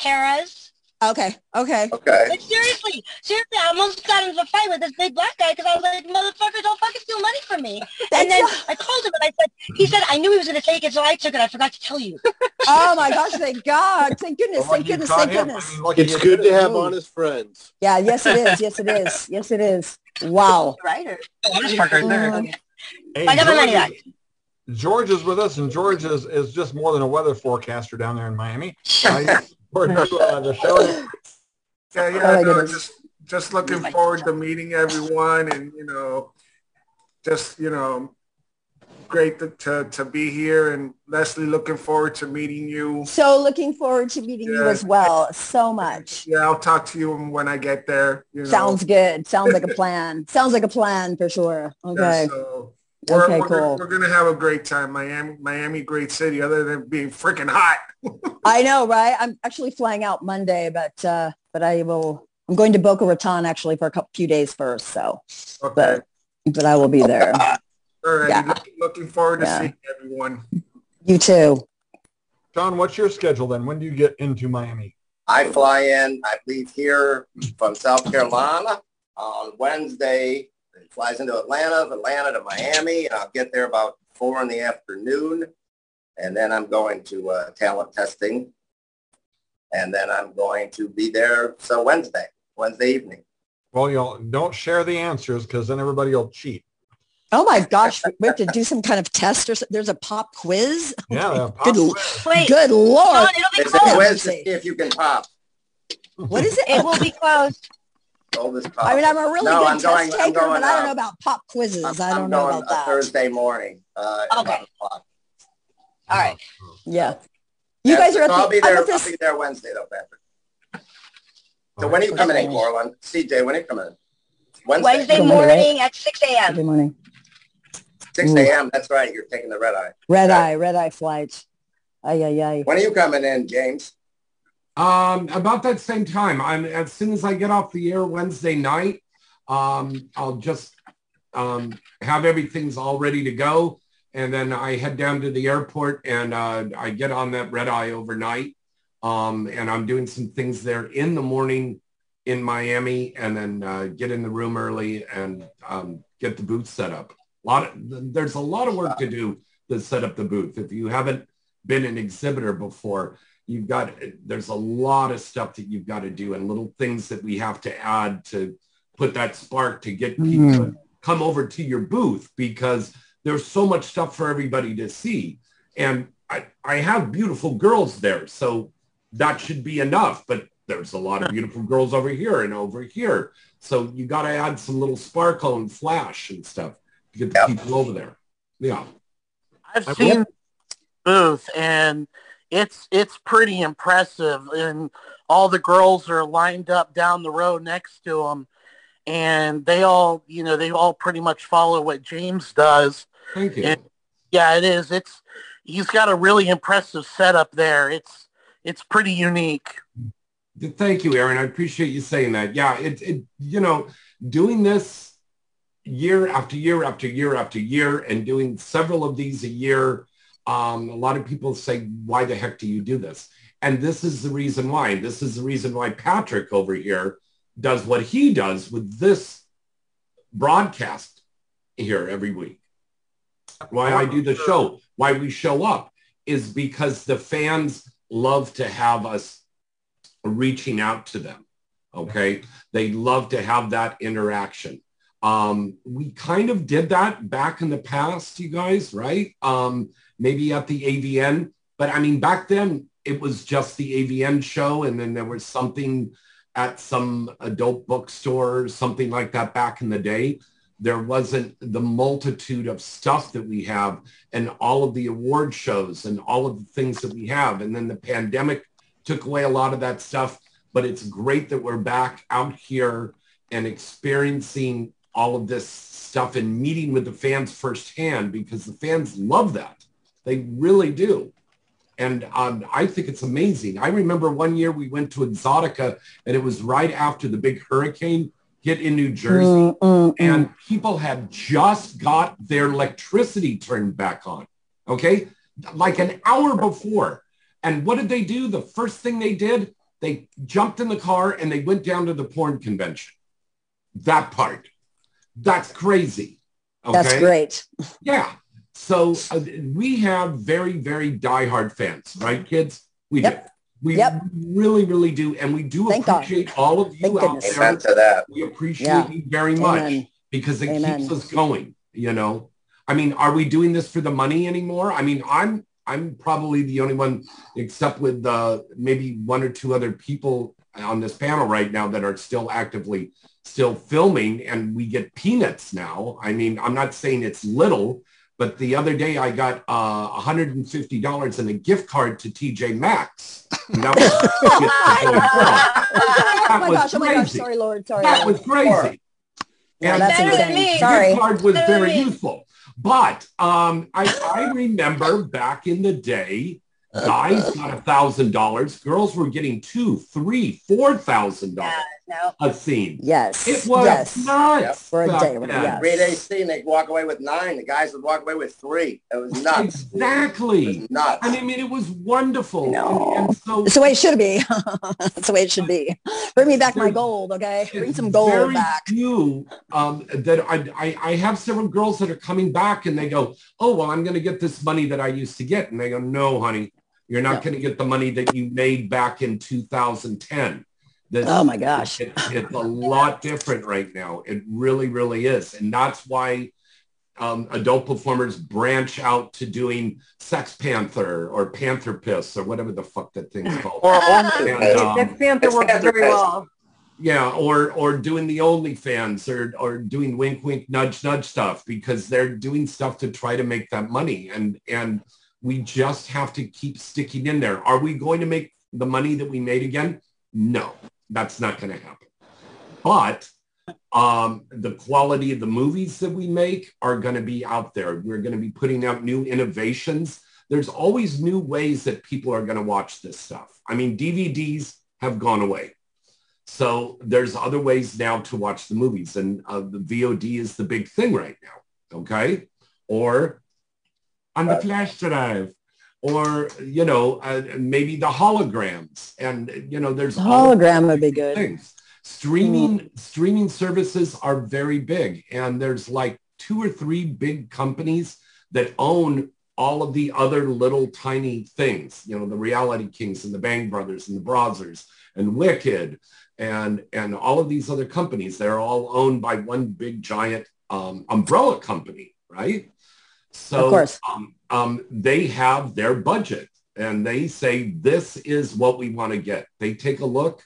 Harrah's. Okay. Okay. Okay. Like seriously, seriously, I almost got into a fight with this big black guy because I was like, "Motherfucker, don't fucking steal money from me." And then I called him and I said, "He said I knew he was going to take it, so I took it. I forgot to tell you." Oh my gosh! Thank God! Thank goodness! Well, Thank goodness! Thank him. goodness! I It's good to it. have honest friends. Yeah. Yes, it is. Yes, it is. Yes, it is. Wow. Right? Honest part right there. Hey, I got my money back. George is with us, and George is, is just more than a weather forecaster down there in Miami. Uh, uh, the show. Yeah, Oh yeah, no, just just looking forward to meeting everyone, and you know, just you know, great to to, to be here, and Leslie, looking forward to meeting you. So looking forward to meeting you as well. So much. Yeah, I'll talk to you when I get there. You know. Sounds good. Sounds like a plan. Sounds like a plan for sure. Yeah, Okay. so we're, Okay, we're, cool. gonna, we're gonna have a great time. Miami, Miami, great city. Other than being freaking hot. I know, right? I'm actually flying out Monday, but uh, but I will. I'm going to Boca Raton actually for a couple few days first. So, Okay. but but I will be there. All right. Yeah. Look, looking forward to Yeah. seeing everyone. You too. John, what's your schedule then? When do you get into Miami? I fly in. I leave here from South Carolina on Wednesday. It flies into Atlanta, Atlanta to Miami, and I'll get there about four in the afternoon. And then I'm going to uh, talent testing. And then I'm going to be there so Wednesday, Wednesday evening. Well, you'll don't share the answers because then everybody will cheat. Oh my gosh, we have to do some kind of test or something. There's a pop quiz. Yeah, the pop Good, quiz. Wait, good lord. John, it'll be It's a quiz to see if you can pop. What is it? It will be closed. All this pop. I mean, I'm a really No, good I'm test going- I'm taker, going, but I don't uh, know about pop quizzes. I'm, I don't I'm know going about a that. Thursday morning. Uh, Okay. 11 o'clock. All right. Yeah. You Yeah, guys are at I'll the, be there. at this, I'll be there Wednesday though, Patrick. So when are you coming in, Coralyn? CJ, when are you coming in? Wednesday. Wednesday morning, morning at 6 a.m. good morning. 6 a.m. That's right. You're taking the red eye. Red Okay. eye, red eye flight. Ay, ay, ay. When are you coming in, James? Um, about that same time, I'm as soon as I get off the air Wednesday night, um, I'll just um, have everything's all ready to go, and then I head down to the airport and uh, I get on that red eye overnight, um, and I'm doing some things there in the morning in Miami, and then uh, get in the room early and um, get the booth set up. A lot of there's a lot of work to do to set up the booth. If you haven't been an exhibitor before, you've got there's a lot of stuff that you've got to do and little things that we have to add to put that spark to get hmm. people to come over to your booth because there's so much stuff for everybody to see. And I, I have beautiful girls there so that should be enough but there's a lot of beautiful girls over here and over here. So you got to add some little sparkle and flash and stuff to get the people over there. Yeah. I've seen booth and it's it's pretty impressive. And all the girls are lined up down the road next to them and they all you know they all pretty much follow what James does. Thank you. And yeah it is. It's he's got a really impressive setup there. It's it's pretty unique. Thank you, Aaron. I appreciate you saying that. Yeah, it, it you know, doing this year after year after year after year and doing several of these a year, um, a lot of people say, why the heck do you do this? And this is the reason why. This is the reason why Patrick over here does what he does with this broadcast here every week. Why I do the show, why we show up is because the fans love to have us reaching out to them. Okay. They love to have that interaction. Um, we kind of did that back in the past, you guys, right? Um, maybe at the AVN, but I mean, back then it was just the AVN show. And then there was something at some adult bookstore something like that back in the day. There wasn't the multitude of stuff that we have and all of the award shows and all of the things that we have. And then the pandemic took away a lot of that stuff, but it's great that we're back out here and experiencing all of this stuff and meeting with the fans firsthand because the fans love that. They really do. And um, I think it's amazing. I remember one year we went to Exxxotica and it was right after the big hurricane hit in New Jersey. Mm, mm, and mm. people had just got their electricity turned back on. Okay. Like an hour before. And what did they do? The first thing they did, they jumped in the car and they went down to the porn convention. That part. That's crazy. Okay? That's great. Yeah. So uh, we have very, very diehard fans, right, kids? We Yep. do. We Yep. really, really do. And we do Thank God. appreciate all of you Thank out goodness. there. Amen to that. We appreciate Yeah. you very much Amen. because it Amen. keeps us going, you know? I mean, are we doing this for the money anymore? I mean, I'm I'm probably the only one, except with uh, maybe one or two other people on this panel right now that are still actively still filming, and we get peanuts now. I mean, I'm not saying it's little, but the other day I got uh, $150 and a gift card to TJ Maxx. That was- Oh was gosh, oh my gosh, crazy. sorry, Lord, sorry. that Lord. was crazy. Yeah, And that's Better than insane. me. the Sorry. gift card was Better very me. useful. But um, I, I remember back in the day, guys got a thousand dollars. Girls were getting two, three, four thousand Yeah, dollars no. a scene. Yes. It was yes. nuts. For a day, then. yes. Three day scene, they'd walk away with nine. The guys would walk away with three. It was nuts. It Exactly. was nuts. I mean, it was wonderful. No. And, and so That's the way it should be. That's the way it should be. Bring me back my gold, okay? Bring some gold very back. few um, that I, I, I have several girls that are coming back and they go, oh, well, I'm going to get this money that I used to get. And they go, no, honey, you're not No. going to get the money that you made back in 2010. This, Oh my gosh. it- it's a lot different right now. It really, really is. And that's why um, adult performers branch out to doing Sex Panther or Panther Piss or whatever the fuck that thing's called. Or And, um, Sex Panther works Panther very Fest. well. yeah, or or doing the OnlyFans or or doing wink wink nudge nudge stuff because they're doing stuff to try to make that money and and we just have to keep sticking in there. Are we going to make the money that we made again? No, that's not going to happen. But um, the quality of the movies that we make are going to be out there. We're going to be putting out new innovations. There's always new ways that people are going to watch this stuff. I mean, DVDs have gone away. So there's other ways now to watch the movies and uh, the VOD is the big thing right now. Okay. Or on the flash drive or, you know, uh, maybe the holograms and, you know, there's all Hologram would be good. things. Streaming streaming services are very big, and there's like two or three big companies that own all of the other little tiny things. You know, the Reality Kings and the Bang Brothers and the Brothers and Wicked and and all of these other companies. They're all owned by one big giant um, umbrella company, right? So Of course. um, um, they have their budget and they say this is what we want to get. They take a look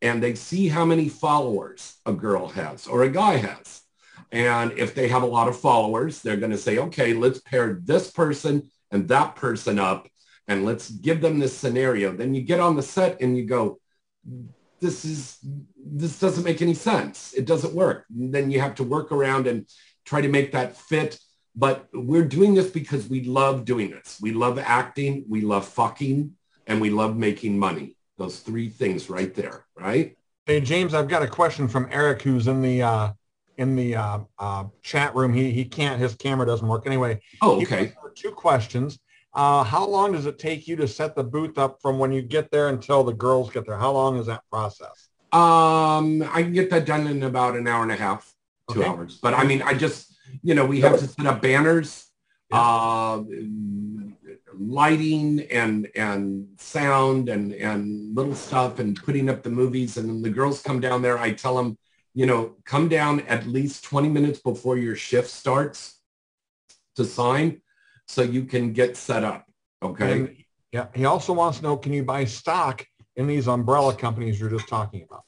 and they see how many followers a girl has or a guy has. And if they have a lot of followers, they're going to say, okay, let's pair this person and that person up and let's give them this scenario. Then you get on the set and you go, this is, this doesn't make any sense. It doesn't work. then you have to work around and try to make that fit. But we're doing this because we love doing this. We love acting. We love fucking and we love making money. Those three things right there, right? Hey James, I've got a question from Eric, who's in the uh, in the uh, uh, chat room. He he can't. His camera doesn't work anyway. Oh, okay. Two questions. Uh, how long does it take you to set the booth up from when you get there until the girls get there? How long is that process? Um, I can get that done in about an hour and a half, two Okay. hours. But I mean, I just, you know, we have to set up banners, uh, lighting and and sound and and little stuff and putting up the movies. And then the girls come down there. I tell them, you know, come down at least 20 minutes before your shift starts to sign so you can get set up. Okay. And, yeah. He also wants to know, can you buy stock in these umbrella companies you're just talking about?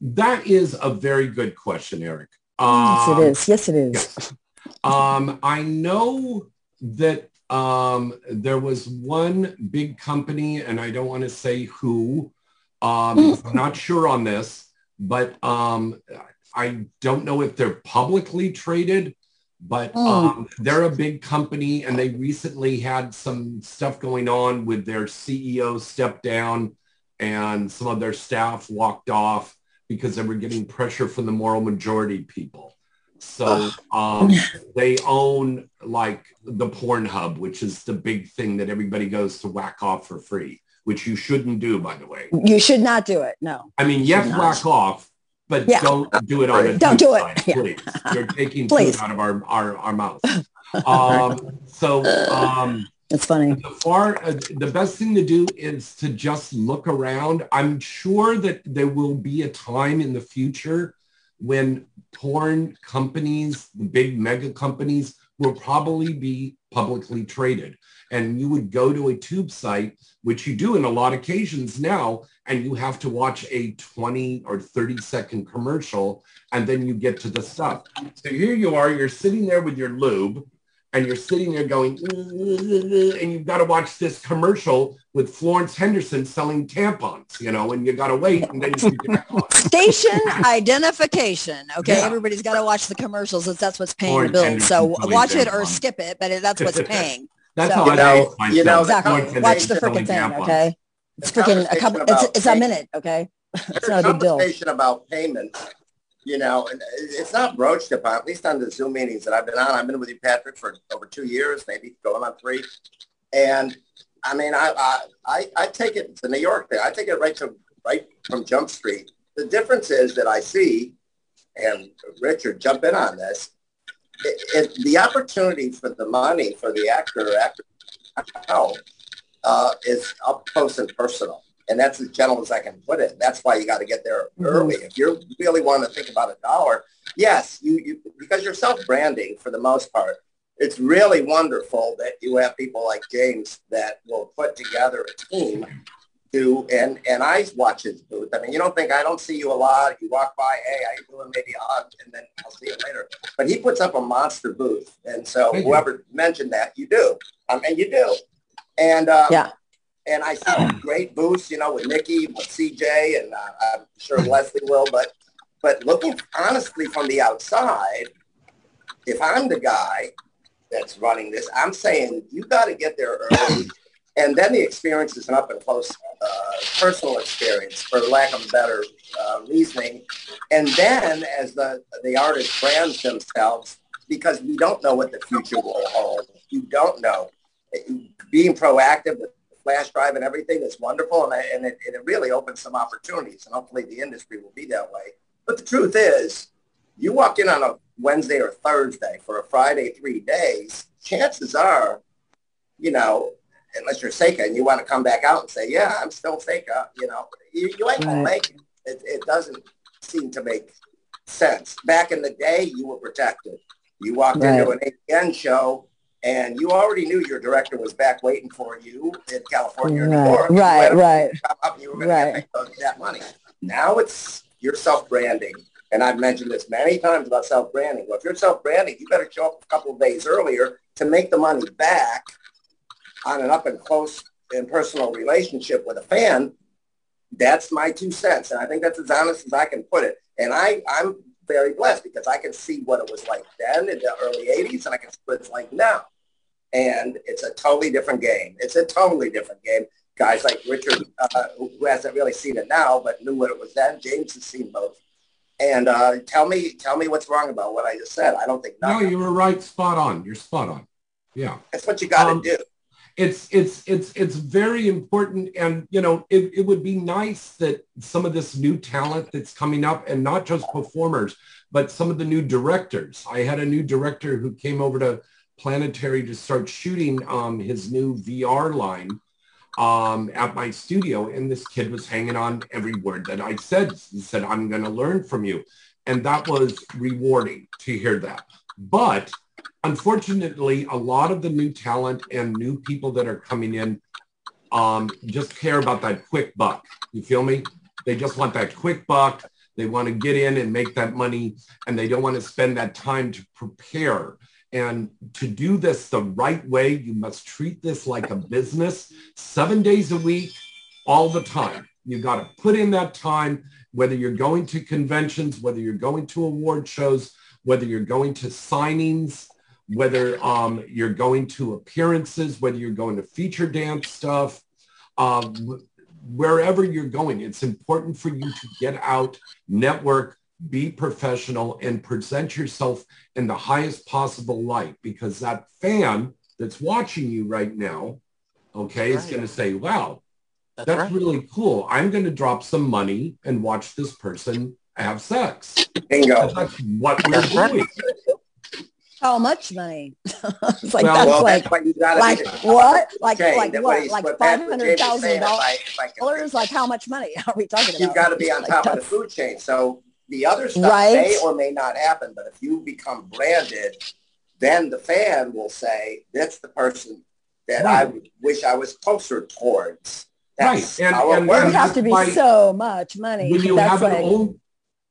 That is a very good question, Eric. Yes, it is. Um, is. Yes, it is. Um, I know that um, there was one big company, and I don't want to say who. Um, I'm not sure on this, but um, I don't know if they're publicly traded, but um, they're a big company, and they recently had some stuff going on with their CEO stepped down, and some of their staff walked off because they were getting pressure from the moral majority people. So um, they own like the Pornhub, which is the big thing that everybody goes to whack off for free, which you shouldn't do, by the way. You should not do it. No. I mean, yes, whack off, but Yeah. don't do it on a Don't do it. side, Yeah. please. You're taking Please. food out of our our, our mouth. Um, so um, It's funny. the far uh, the best thing to do is to just look around. I'm sure that there will be a time in the future when porn companies, the big mega companies, will probably be publicly traded. And you would go to a tube site, which you do in a lot of occasions now, and you have to watch a 20 or 30 second commercial, and then you get to the stuff. So here you are, you're sitting there with your lube, and you're sitting there going, and you've got to watch this commercial with Florence Henderson selling tampons, you know, and you got to wait, and then you get back on. Station identification. Okay, Yeah. everybody's got to watch the commercials. It's, that's what's paying Or the bill. So selling watch it or skip it, but that's what's paying. That's So- how I know- base you know, exactly. Watch the Henderson freaking thing. tampons. Okay, it's The freaking a couple. It's, it's a minute. Okay, it's not a big deal. conversation about payments, you know, and it's not broached upon, at least on the Zoom meetings that I've been on. I've been with you, Patrick, for over two years, maybe going on three. And I mean, I, I, I, take it to New York there. I take it right to, right from Jump Street. The difference is that I see, and Richard, jump in on this, it, it, the opportunity for the money for the actor or actor uh, is up close and personal. And that's as gentle as I can put it. That's why you got to get there Mhm. early. If you really want to think about a dollar, yes, you, you because you're self-branding for the most part. It's really wonderful that you have people like James that will put together a team to and and I watch his booth. I mean, you don't think I don't see you a lot. You walk by, hey, you doing? Maybe a hug, and then I'll see you later. But he puts up a monster booth, and so whoever mentioned that, you do, um, and you do, and um, Yeah. And I see great booths, you know, with Nikki, with CJ, and uh, I'm sure Leslie will. But but looking honestly from the outside, if I'm the guy that's running this, I'm saying you got to get there early, and then the experience is an up and close uh, personal experience, for lack of a better uh, reasoning. And then as the the artist brands themselves, because we don't know what the future will hold. You don't know. Being proactive flash drive and everything is wonderful, and, I, and, it, and it really opens some opportunities, and hopefully the industry will be that way. But the truth is, you walk in on a Wednesday or Thursday for a Friday three days, chances are, you know, unless you're Seka and you want to come back out and say, yeah, I'm still Seka, you know, you, you ain't to make it. it. It doesn't seem to make sense. Back in the day, you were protected. You walked into an APN show and you already knew your director was back waiting for you in California or New Right, York. You right, right. up you were going Right. that money. Now it's your self-branding. And I've mentioned this many times about self-branding. Well, if you're self-branding, you better show up a couple of days earlier to make the money back on an up and close and personal relationship with a fan. That's my two cents. And I think that's as honest as I can put it. And I, I'm very blessed because I can see what it was like then in the early 80s and I can see what it's like now. And it's a totally different game. It's a totally different game guys like Richard, uh, who hasn't really seen it now, but knew what it was then. James has seen both. And uh, tell me, tell me what's wrong about what I just said. I don't think No, you were right. Spot on. You're spot on. Yeah. That's what you got to Um, do. it's it's it's it's very important and you know it, it would be nice that some of this new talent that's coming up and not just performers but some of the new directors i had a new director who came over to planetary to start shooting um, his new vr line um, at my studio and this kid was hanging on every word that i said he said i'm going to learn from you and that was rewarding to hear that but unfortunately, a lot of the new talent and new people that are coming in um, just care about that quick buck. You feel me? They just want that quick buck. They want to get in and make that money, and they don't want to spend that time to prepare. And to do this the right way, you must treat this like a business, seven days a week, all the time. You got to put in that time, whether you're going to conventions, whether you're going to award shows, whether you're going to signings, whether um, you're going to appearances, whether you're going to feature dance stuff, um, wherever you're going, it's important for you to get out, network, be professional, and present yourself in the highest possible light because that fan that's watching you right now, okay, is Right. going to say, wow, That's, that's right. really cool. I'm going to drop some money and watch this person have sex. Bingo. That's what we're That's doing. How much money? it's like Well- that's well, like that's what you got to like what? Like Jay, like what? Like what five Pat- what hundred James is thousand saying, if dollars? I- if I can- Dollars? Like how much money are we talking about? You've got to be on Like, top of the food chain. So the other stuff Right. may or may not happen, but if you become branded, then the fan will say, that's the person that I Right. would wish I was closer towards. Right. That's And- how it and- It would have to be Why- so much money. When you That's have like an own,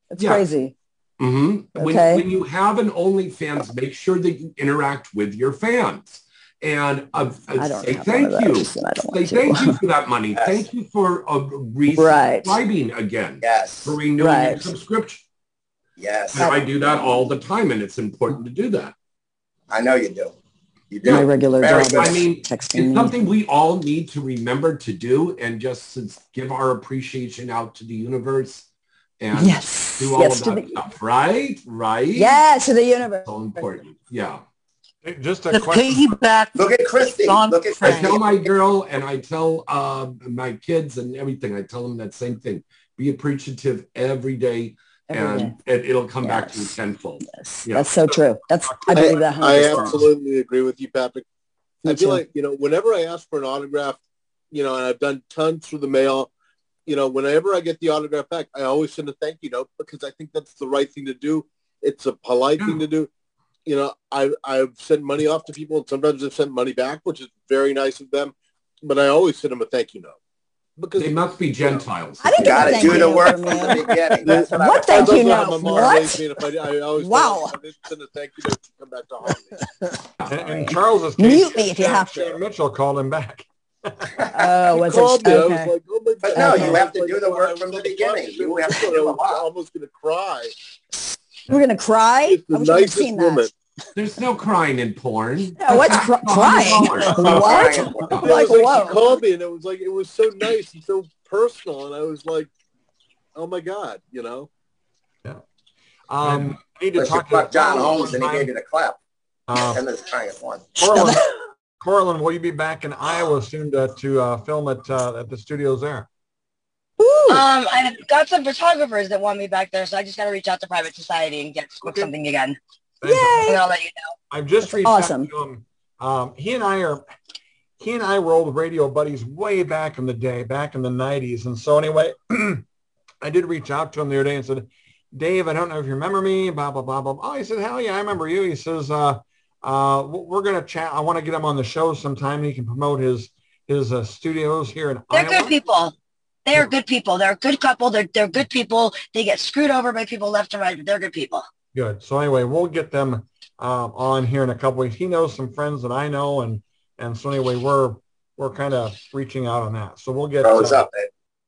it's yeah. crazy. hmm when, when you have an OnlyFans, make sure that you interact with your fans and uh, uh, say thank you. those, and I don't Say want to. thank you for that money. Yes. Thank you for uh, Right. again, Yes. for renewing your Right. subscription. Yes. And I do that all the time, and it's important to do that. I know you do. You do. My regular Very job I mean, texting. It's something we all need to remember to do, and just to give our appreciation out to the universe and yes. do all yes of to that the stuff. Right? Right? yes to the universe. So important. Yeah. Hey, Just a To question. piggyback, Look at Christy. John Look at I Frank. tell my girl and I tell uh, my kids and everything, I tell them that same thing. Be appreciative every day Every and it, it'll come back to you Yes. tenfold. Yes, Yeah. that's so true. That's I believe that. I 100%. absolutely agree with you, Patrick. Me I feel too. like, you know, whenever I ask for an autograph, you know, and I've done tons through the mail, you know, whenever I get the autograph back, I always send a thank you note because I think that's the right thing to do. It's a polite thing to do. You know, I, I've sent money off to people and sometimes I've sent money back, which is very nice of them. But I always send them a thank you note. Because They must be Gentiles. I didn't You got to do the work from from the beginning. That's what I What was thank That's you how note? my mom What? me, if I, I always Wow. if I send a thank you note to come back to haunt me. In, in Charles's case, Mute me if you have to. Stan Mitchell called him back. Oh, was called it? me. I was Okay. like, oh my But no, Okay. you have to Like, do the I work from the beginning. You have to people, do I a was lot. almost going to cry. We're gonna cry. The I wish I could nicest seen woman. that. There's no crying in porn. Yeah, what's cr- crying? $100. What? Crying. Like, was like whoa. she called me and it was like it was so nice and so personal and I was like, oh my god, you know. Um, I need to But talk to fucked John Holmes and he gave you the clap. Uh, And there's crying at one. Coralyn, Coralyn, will you be back in Iowa soon to, to uh, film at, uh, at the studios there? Ooh. Um, I've got some photographers that want me back there, so I just got to reach out to Private Society and get Okay. something again. Fantastic. And I'll let you know. I've just That's reached awesome. out to him. Um, he and I are, he and I were old radio buddies way back in the day, back in the 90s. And so anyway, I did reach out to him the other day and said, Dave, I don't know if you remember me, blah, blah, blah, blah. Oh, he said, hell yeah, I remember you. He says, uh, uh, we're going to chat. I want to get him on the show sometime. He can promote his, his uh, studios here in They're Iowa. good people. They are good people. They're a good couple. They're they're good people. They get screwed over by people left and right, but they're good people. Good. So anyway, we'll get them uh, on here in a couple weeks. He knows some friends that I know, and and so anyway, we're we're kind of reaching out on that. So we'll get Bros uh, up, man.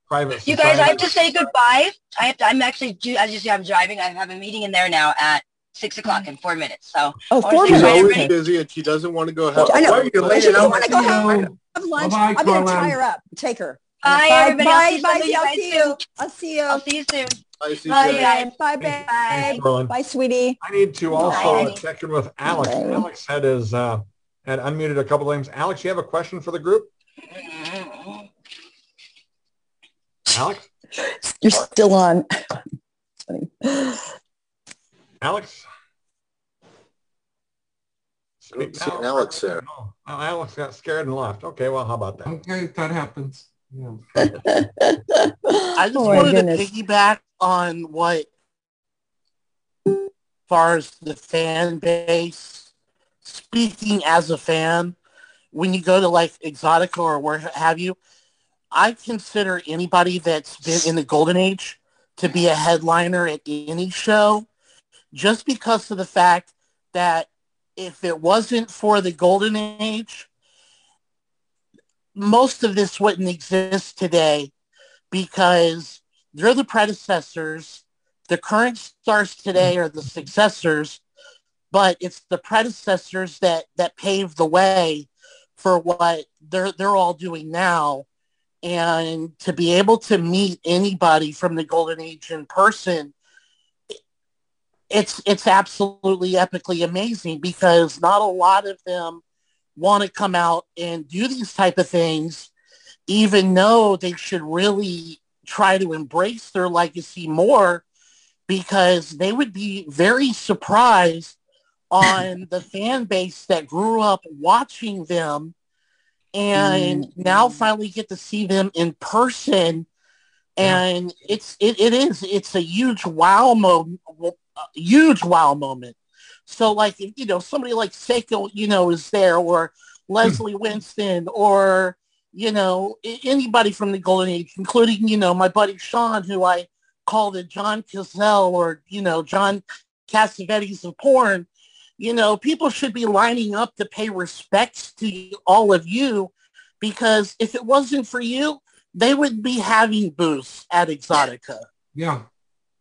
private. You guys, I have to say goodbye. I have to, I'm actually, do- as you see, I'm driving. I have a meeting in there now at six o'clock in four minutes. So Oh, I four wanna say She's bye, always busy and she doesn't want to go have. I know. Where you But laying she it doesn't out? want to go have, have lunch. Bye-bye, I'm going to Caroline. tie her up. Take her. Bye, Bye, everybody. Bye, bye. you I'll see you. I'll see you. I'll see you soon. I see Bye, guys. Bye, Bye. babe. Coralyn. Bye, sweetie. I need to also honey. check in with Alex. Bye. Alex had his uh, had unmuted a couple times. Alex, you have a question for the group? Alex? You're still on. Alex? I don't Speak now. Alex there. Oh, Alex got scared and left. Okay, well, how about that? Okay, that happens. Yeah. I just Oh, wanted goodness. to piggyback on what, as far as the fan base, speaking as a fan, when you go to like Exxxotica or where have you, I consider anybody that's been in the golden age to be a headliner at any show just because of the fact that if it wasn't for the golden age, most of this wouldn't exist today because they're the predecessors. The current stars today are the successors, but it's the predecessors that that paved the way for what they're they're all doing now. And to be able to meet anybody from the golden age in person, it's it's absolutely epically amazing because not a lot of them want to come out and do these type of things even though they should really try to embrace their legacy more because they would be very surprised on the fan base that grew up watching them and mm-hmm. now finally get to see them in person. And it's it, it is it's a huge wow moment uh, huge wow moment so like if, you know somebody like Seka you know is there or hmm. Leslie Winston or you know anybody from the golden age including you know my buddy Sean who I call the John Cazale or you know John Cassavetes of porn you know people should be lining up to pay respects to all of you because if it wasn't for you they would be having booths at Exxxotica Yeah.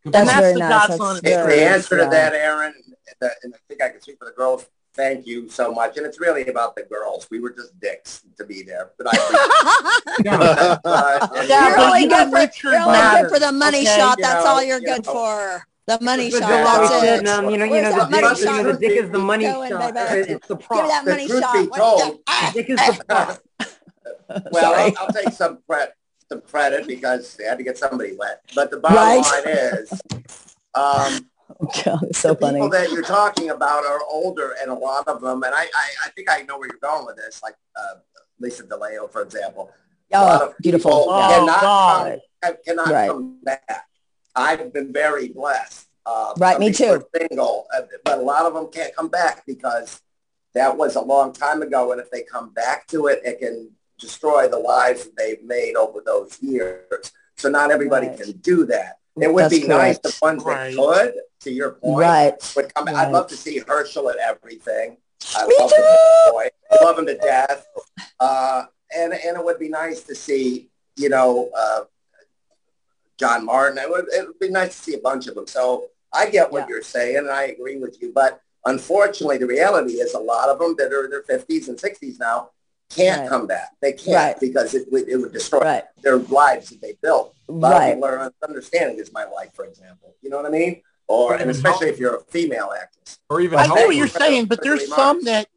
and that's very the nice. God's That's honest The, very the answer to that, Aaron, the, and I think I can speak for the girls. Thank you so much, and it's really about the girls. We were just dicks to be there, but I. Yeah. uh, Yeah, you're only you good know, for, you're only good for the money okay? shot. You That's know, all you're you good know. for. The money shot. Bill always That's said, it. um, you know, you know, the money dick, you know, shot? the dick is the money Going, shot. baby. It's, it's the Give me that The money truth shot. be What do you told. The dick is the prop. Well, I'll, I'll take some credit, some credit because they had to get somebody wet. But the bottom Right. line is, um, God, it's so the people that you're talking about are older, and a lot of them, and I, I, I think I know where you're going with this, like uh, Lisa DeLeo, for example. A lot Oh, of beautiful. people Oh, cannot God. come, cannot Right. come back. I've been very blessed. Uh, Right, me too. Single, uh, but a lot of them can't come back because that was a long time ago, and if they come back to it, it can destroy the lives that they've made over those years. So not everybody Right. can do that. It would That's be nice correct. the ones Right. that could, to your point, Right. would come. I'd love to see Herschel at everything. I Me love too. I love him to death. Uh, and and it would be nice to see, you know, uh, John Martin. It would it would be nice to see a bunch of them. So I get what Yeah. you're saying, and I agree with you. But unfortunately, the reality is a lot of them that are in their 50s and 60s now can't Right. come back. They can't Right. because it would, it would destroy Right. their lives that they built. A lot Right. of people are understanding is my life, for example. You know what I mean? Or and especially if you're a female actress. Or even I know what you're saying, but there's Remarks. some that,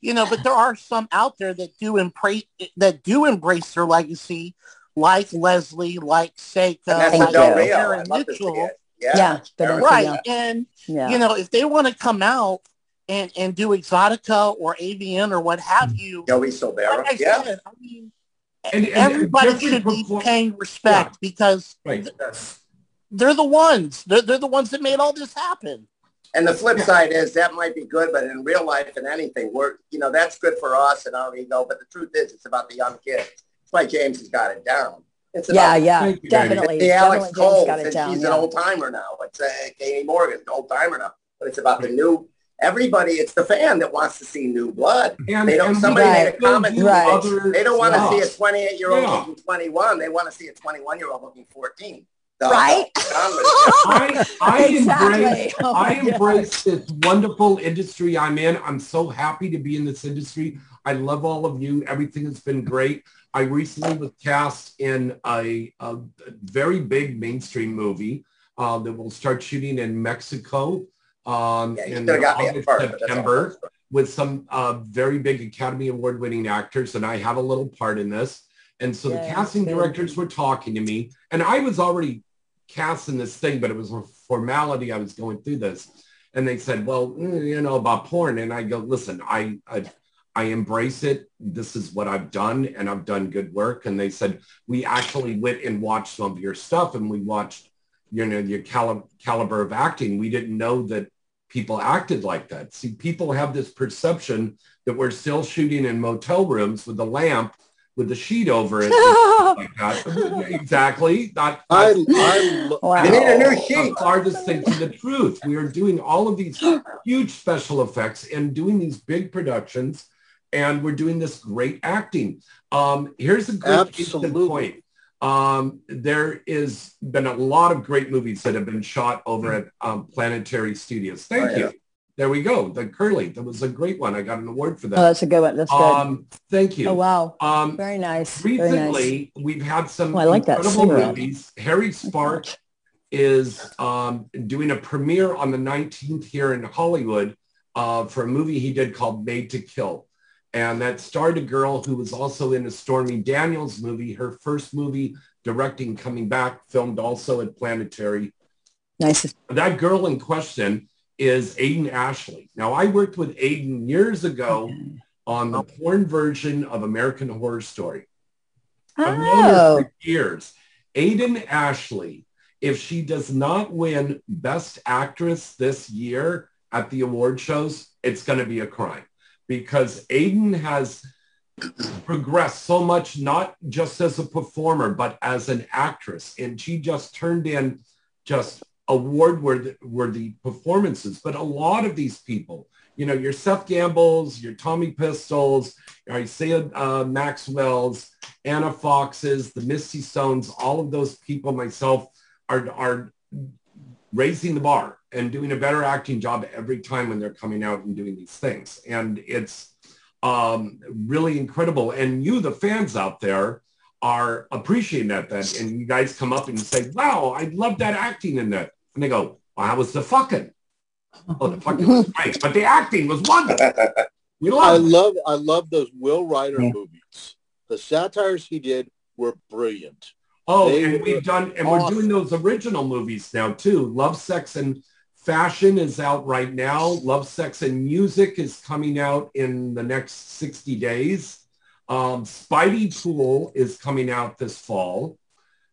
you know, but there are some out there that do embrace that do embrace their legacy, like Leslie, like Seka, And that's Thank the Del you. Rio. Aaron I'd love to see Mitchell. Yeah. Yeah, but Aaron it's- right? And Yeah. you know, if they want to come out and and do Exxxotica or AVN or what have you, Joey Silvera. like I yeah. said, I mean, And, and everybody different should be paying respect because Right. they're the ones. They're, they're the ones that made all this happen. And the flip side is that might be good, but in real life and anything, we're you know that's good for us and our ego. But the truth is, it's about the young kids. It's why James has got it down. It's Yeah, about yeah, Thank you, Daddy. definitely. the Alex definitely Cole, got it and down. she's yeah. an old timer now. It's uh, Katie Morgan, an old timer now. But it's about the new. Everybody, it's the fan that wants to see new blood. And, They don't- and we somebody made a comment do Right. They don't want to see a 28 year old Yeah. looking 21. They want to see a 21 year old looking 14. the- Right? the. I, I Exactly. embrace, Oh I embrace this wonderful industry I'm in. I'm so happy to be in this industry. I love all of you. Everything has been great. I recently was cast in a, a very big mainstream movie uh, that will start shooting in Mexico um, Yeah, in could've got August, first, but that's all. September with some uh, very big Academy Award winning actors, and I have a little part in this. And so the Yeah, casting good. directors were talking to me, and I was already cast in this thing, but it was a formality. I was going through this, and they said, "Well, mm, you know about porn," and I go, "Listen, I, I, I embrace it. This is what I've done, and I've done good work." And they said, "We actually went and watched some of your stuff, and we watched, you know, your cali- caliber of acting. We didn't know that." People acted like that. See, people have this perception that we're still shooting in motel rooms with a lamp with the sheet over it like that. Exactly. That, I, that's I, Wow. You need a new the sheet. farthest thing to the truth. We are doing all of these huge special effects and doing these big productions, and we're doing this great acting. Um, here's a great case in Absolutely. point. Um, there is been a lot of great movies that have been shot over at um, Planetary Studios. Thank Oh, you. There we go. The Curly. That was a great one. I got an award for that. Oh, that. that's a good one. That's good. Um, thank you. oh, wow. Um, Very nice. Very nice. recently we've had some Oh, I like that incredible cigarette. movies harry spark is um, doing a premiere on the 19th here in hollywood uh, for a movie he did called made to kill and that starred a girl who was also in a stormy daniels movie her first movie directing coming back filmed also at planetary Nice. that girl in question is Aiden Ashley. Now, I worked with Aiden years ago on the porn version of American Horror Story. I've known her Oh, for years. Aiden Ashley, if she does not win Best Actress this year at the award shows, it's going to be a crime because Aiden has progressed so much, not just as a performer, but as an actress. And she just turned in just award worthy, worthy performances. But a lot of these people, you know, your Seth Gamble's, your Tommy Pistols, your Isiah uh, Maxwell's, Anna Fox's, the Misty Stones, all of those people, myself, are, are raising the bar and doing a better acting job every time when they're coming out and doing these things. And it's um, really incredible. And you, the fans out there, are appreciating that. That and you guys come up and say, "Wow, I love that acting in that," and they go, "Well, how was the fucking?" Oh, the fucking was great, but the acting was wonderful. We I love. it. love I love those Will Ryder Yeah. movies. The satires he did were brilliant. Oh, They and we've done, and we're doing those original movies now too. Love, Sex, and Fashion is out right now. Love, Sex, and Music is coming out in the next 60 days. Um, Spidey Pool is coming out this fall.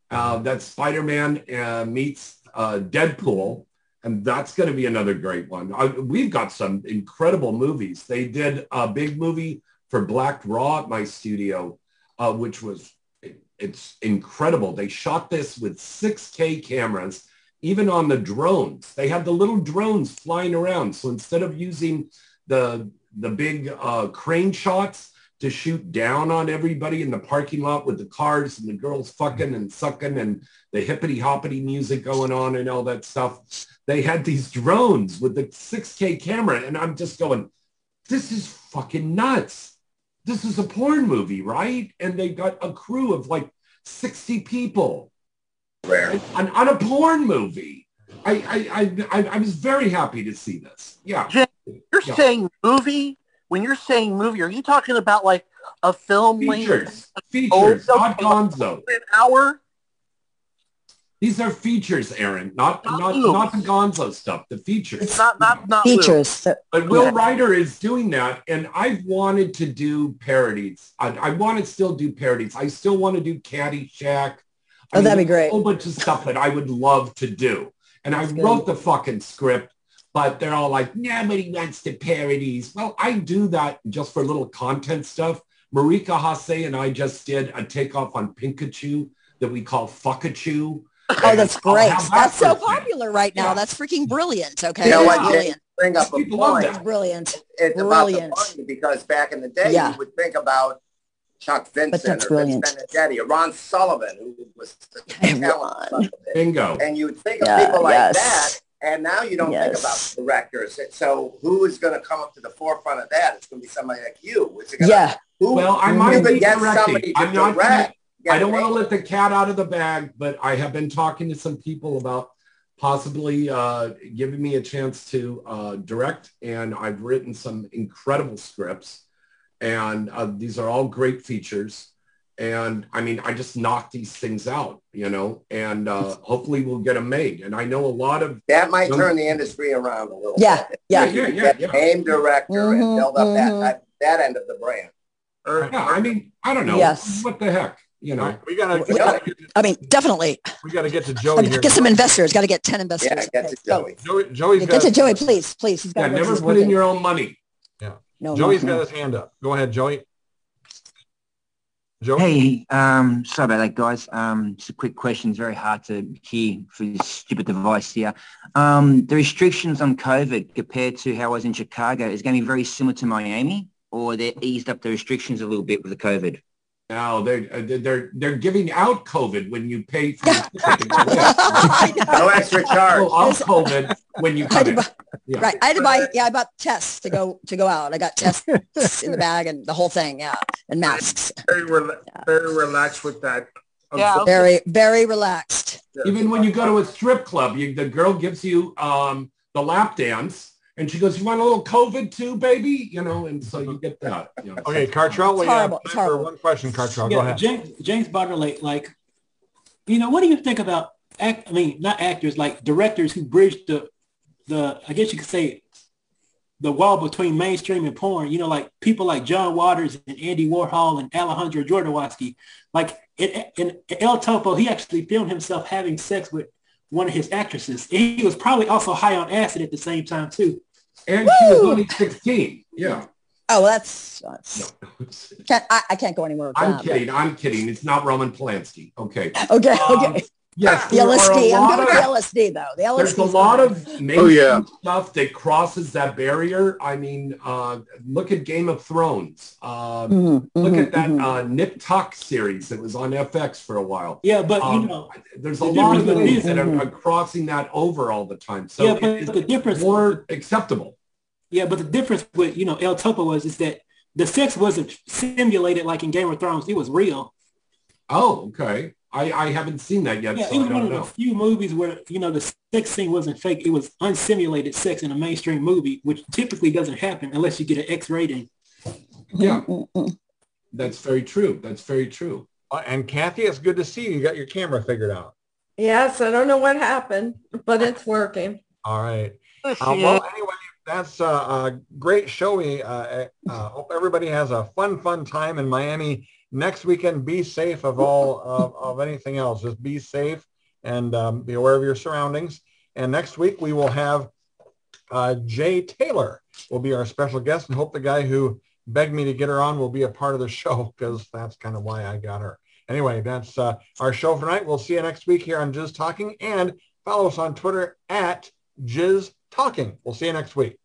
Uh, Spider-Man uh, meets uh, Deadpool, and that's going to be another great one. I, we've got some incredible movies. They did a big movie for Blacked Raw at my studio, uh, which was it's incredible. They shot this with 6K cameras, even on the drones. They had the little drones flying around. So instead of using the the big uh, crane shots to shoot down on everybody in the parking lot with the cars and the girls fucking and sucking and the hippity hoppity music going on and all that stuff, they had these drones with the 6K camera. And I'm just going, this is fucking nuts this is a porn movie, right? And they got a crew of like 60 people Rare. on, on a porn movie. I, I, I, I, I was very happy to see this. Yeah. Jay, You're Yeah. saying movie. When you're saying movie, are you talking about like a film length, Features, Oh, features, so- not gonzo. an hour? These are features, Aaron, not, Not not, not the gonzo stuff, the features. It's not not not features. that- But Will Yeah. Ryder is doing that, and I've wanted to do parodies. I, I want to still do parodies. I still want to do Caddyshack. I Oh, that'd be great. A whole bunch of stuff that I would love to do, and I good. wrote the fucking script, but they're all like, nobody wants to parodies. Well, I do that just for little content stuff. Marika Hase and I just did a takeoff on Pikachu that we call Fuckachu. Oh, that's great. that That's so for a popular right now. Yeah. That's freaking brilliant. Okay. You know what, Jay? brilliant. Bring up a People love point. It's brilliant. It's about the Brilliant. because back in the day, Yeah. you would think about Chuck Vincent or. Vince Benedetti or Ron Sullivan, who was the talent son of a bitch. Bingo. And you would think of people like yes. that, and now you don't think about directors. So who is going to come up to the forefront of that? It's going to be somebody like you. Is it gonna, Yeah. Who, Well, I might could be get directing. somebody I'm not direct. I don't want to let the cat out of the bag, but I have been talking to some people about possibly uh, giving me a chance to uh, direct, and I've written some incredible scripts, and uh, these are all great features. And I mean, I just knock these things out, you know, and uh, hopefully we'll get them made. And I know a lot of That might Some- turn the industry around a little Yeah, bit. yeah. You Yeah, could yeah, yeah. name director and Mhm, build up that, mhm. that that end of the brand. yeah, I mean, I don't know, Yes. what the heck, you know. We gotta, we Yeah. gotta, get, I mean, definitely. we gotta get to I Joey mean, here. get some investors. Got to get 10 investors. Yeah, get to Okay, go. Joey. Joey, Joey's Yeah, got, get to Joey, please, please. He's got Yeah, never put in your own money. No, Joey's no, got no. his hand up. Go ahead, Joey. Joey? Hey, um, sorry about that, guys. Um, just a quick question. It's very hard to hear through this stupid device here. Um, the restrictions on COVID compared to how I was in Chicago is going to be very similar to Miami, or they eased up the restrictions a little bit with the COVID. No, they're uh, they're they're giving out COVID when you pay for your ticket. No extra charge. Oh, of COVID when you I had come to in. buy, Yeah. right. I had to buy, yeah, I bought tests to go, to go out. I got tests in the bag and the whole thing. Yeah. And masks. Very, rela- very relaxed with that. Yeah, okay. Very, very relaxed. Even when you go to a strip club, you, the girl gives you um, the lap dance, and she goes, "You want a little COVID too, baby?" You know, and so you get that. You know. Okay, Cartrell, we have time for one question, Cartrell. Go ahead. James James Bartholet, like, you know, what do you think about act? I mean, not actors, like directors who bridge the the I guess you could say the wall between mainstream and porn. You know, like people like John Waters and Andy Warhol and Alejandro Jodorowsky. Like in, in El Topo, he actually filmed himself having sex with one of his actresses. And he was probably also high on acid at the same time too. And she was only sixteen. Yeah. Oh, well, that's, that's No. can't, I, I can't go anywhere I'm that. kidding. I'm kidding. It's not Roman Polanski. Okay. Okay, Um, okay. Yes, The there are a LSD. I'm lot good with the of- LSD though. The LSD. There's a lot of Oh, yeah. stuff that crosses that barrier. I mean, uh, look at Game of Thrones. Um, look at that uh, Nip/Tuck series that was on FX for a while. Yeah, but Um, you know, There's a the lot of difference with things that are, are crossing that over all the time. So yeah, but it's the difference more acceptable. Yeah, but the difference with you know El Topo was is that the sex wasn't simulated like in Game of Thrones. It was real. Oh, okay. I, I haven't seen that yet, Yeah, so it was one don't of the few movies where you know the sex scene wasn't fake. It was unsimulated sex in a mainstream movie, which typically doesn't happen unless you get an X rating. Yeah, that's very true. That's very true. Uh, And Cathy, it's good to see you. You got your camera figured out. Yes, I don't know what happened, but it's working. All right. Uh, well, anyway, that's a, a great show. We uh, uh, hope everybody has a fun, fun time in Miami next weekend. Be safe of all of, of anything else. Just be safe and um, be aware of your surroundings. And next week we will have uh, Jay Taylor will be our special guest, and hope the guy who begged me to get her on will be a part of the show because that's kind of why I got her. Anyway, that's uh, our show for tonight. We'll see you next week here on Jizz Talking, and follow us on Twitter at Jizz Talking. We'll see you next week.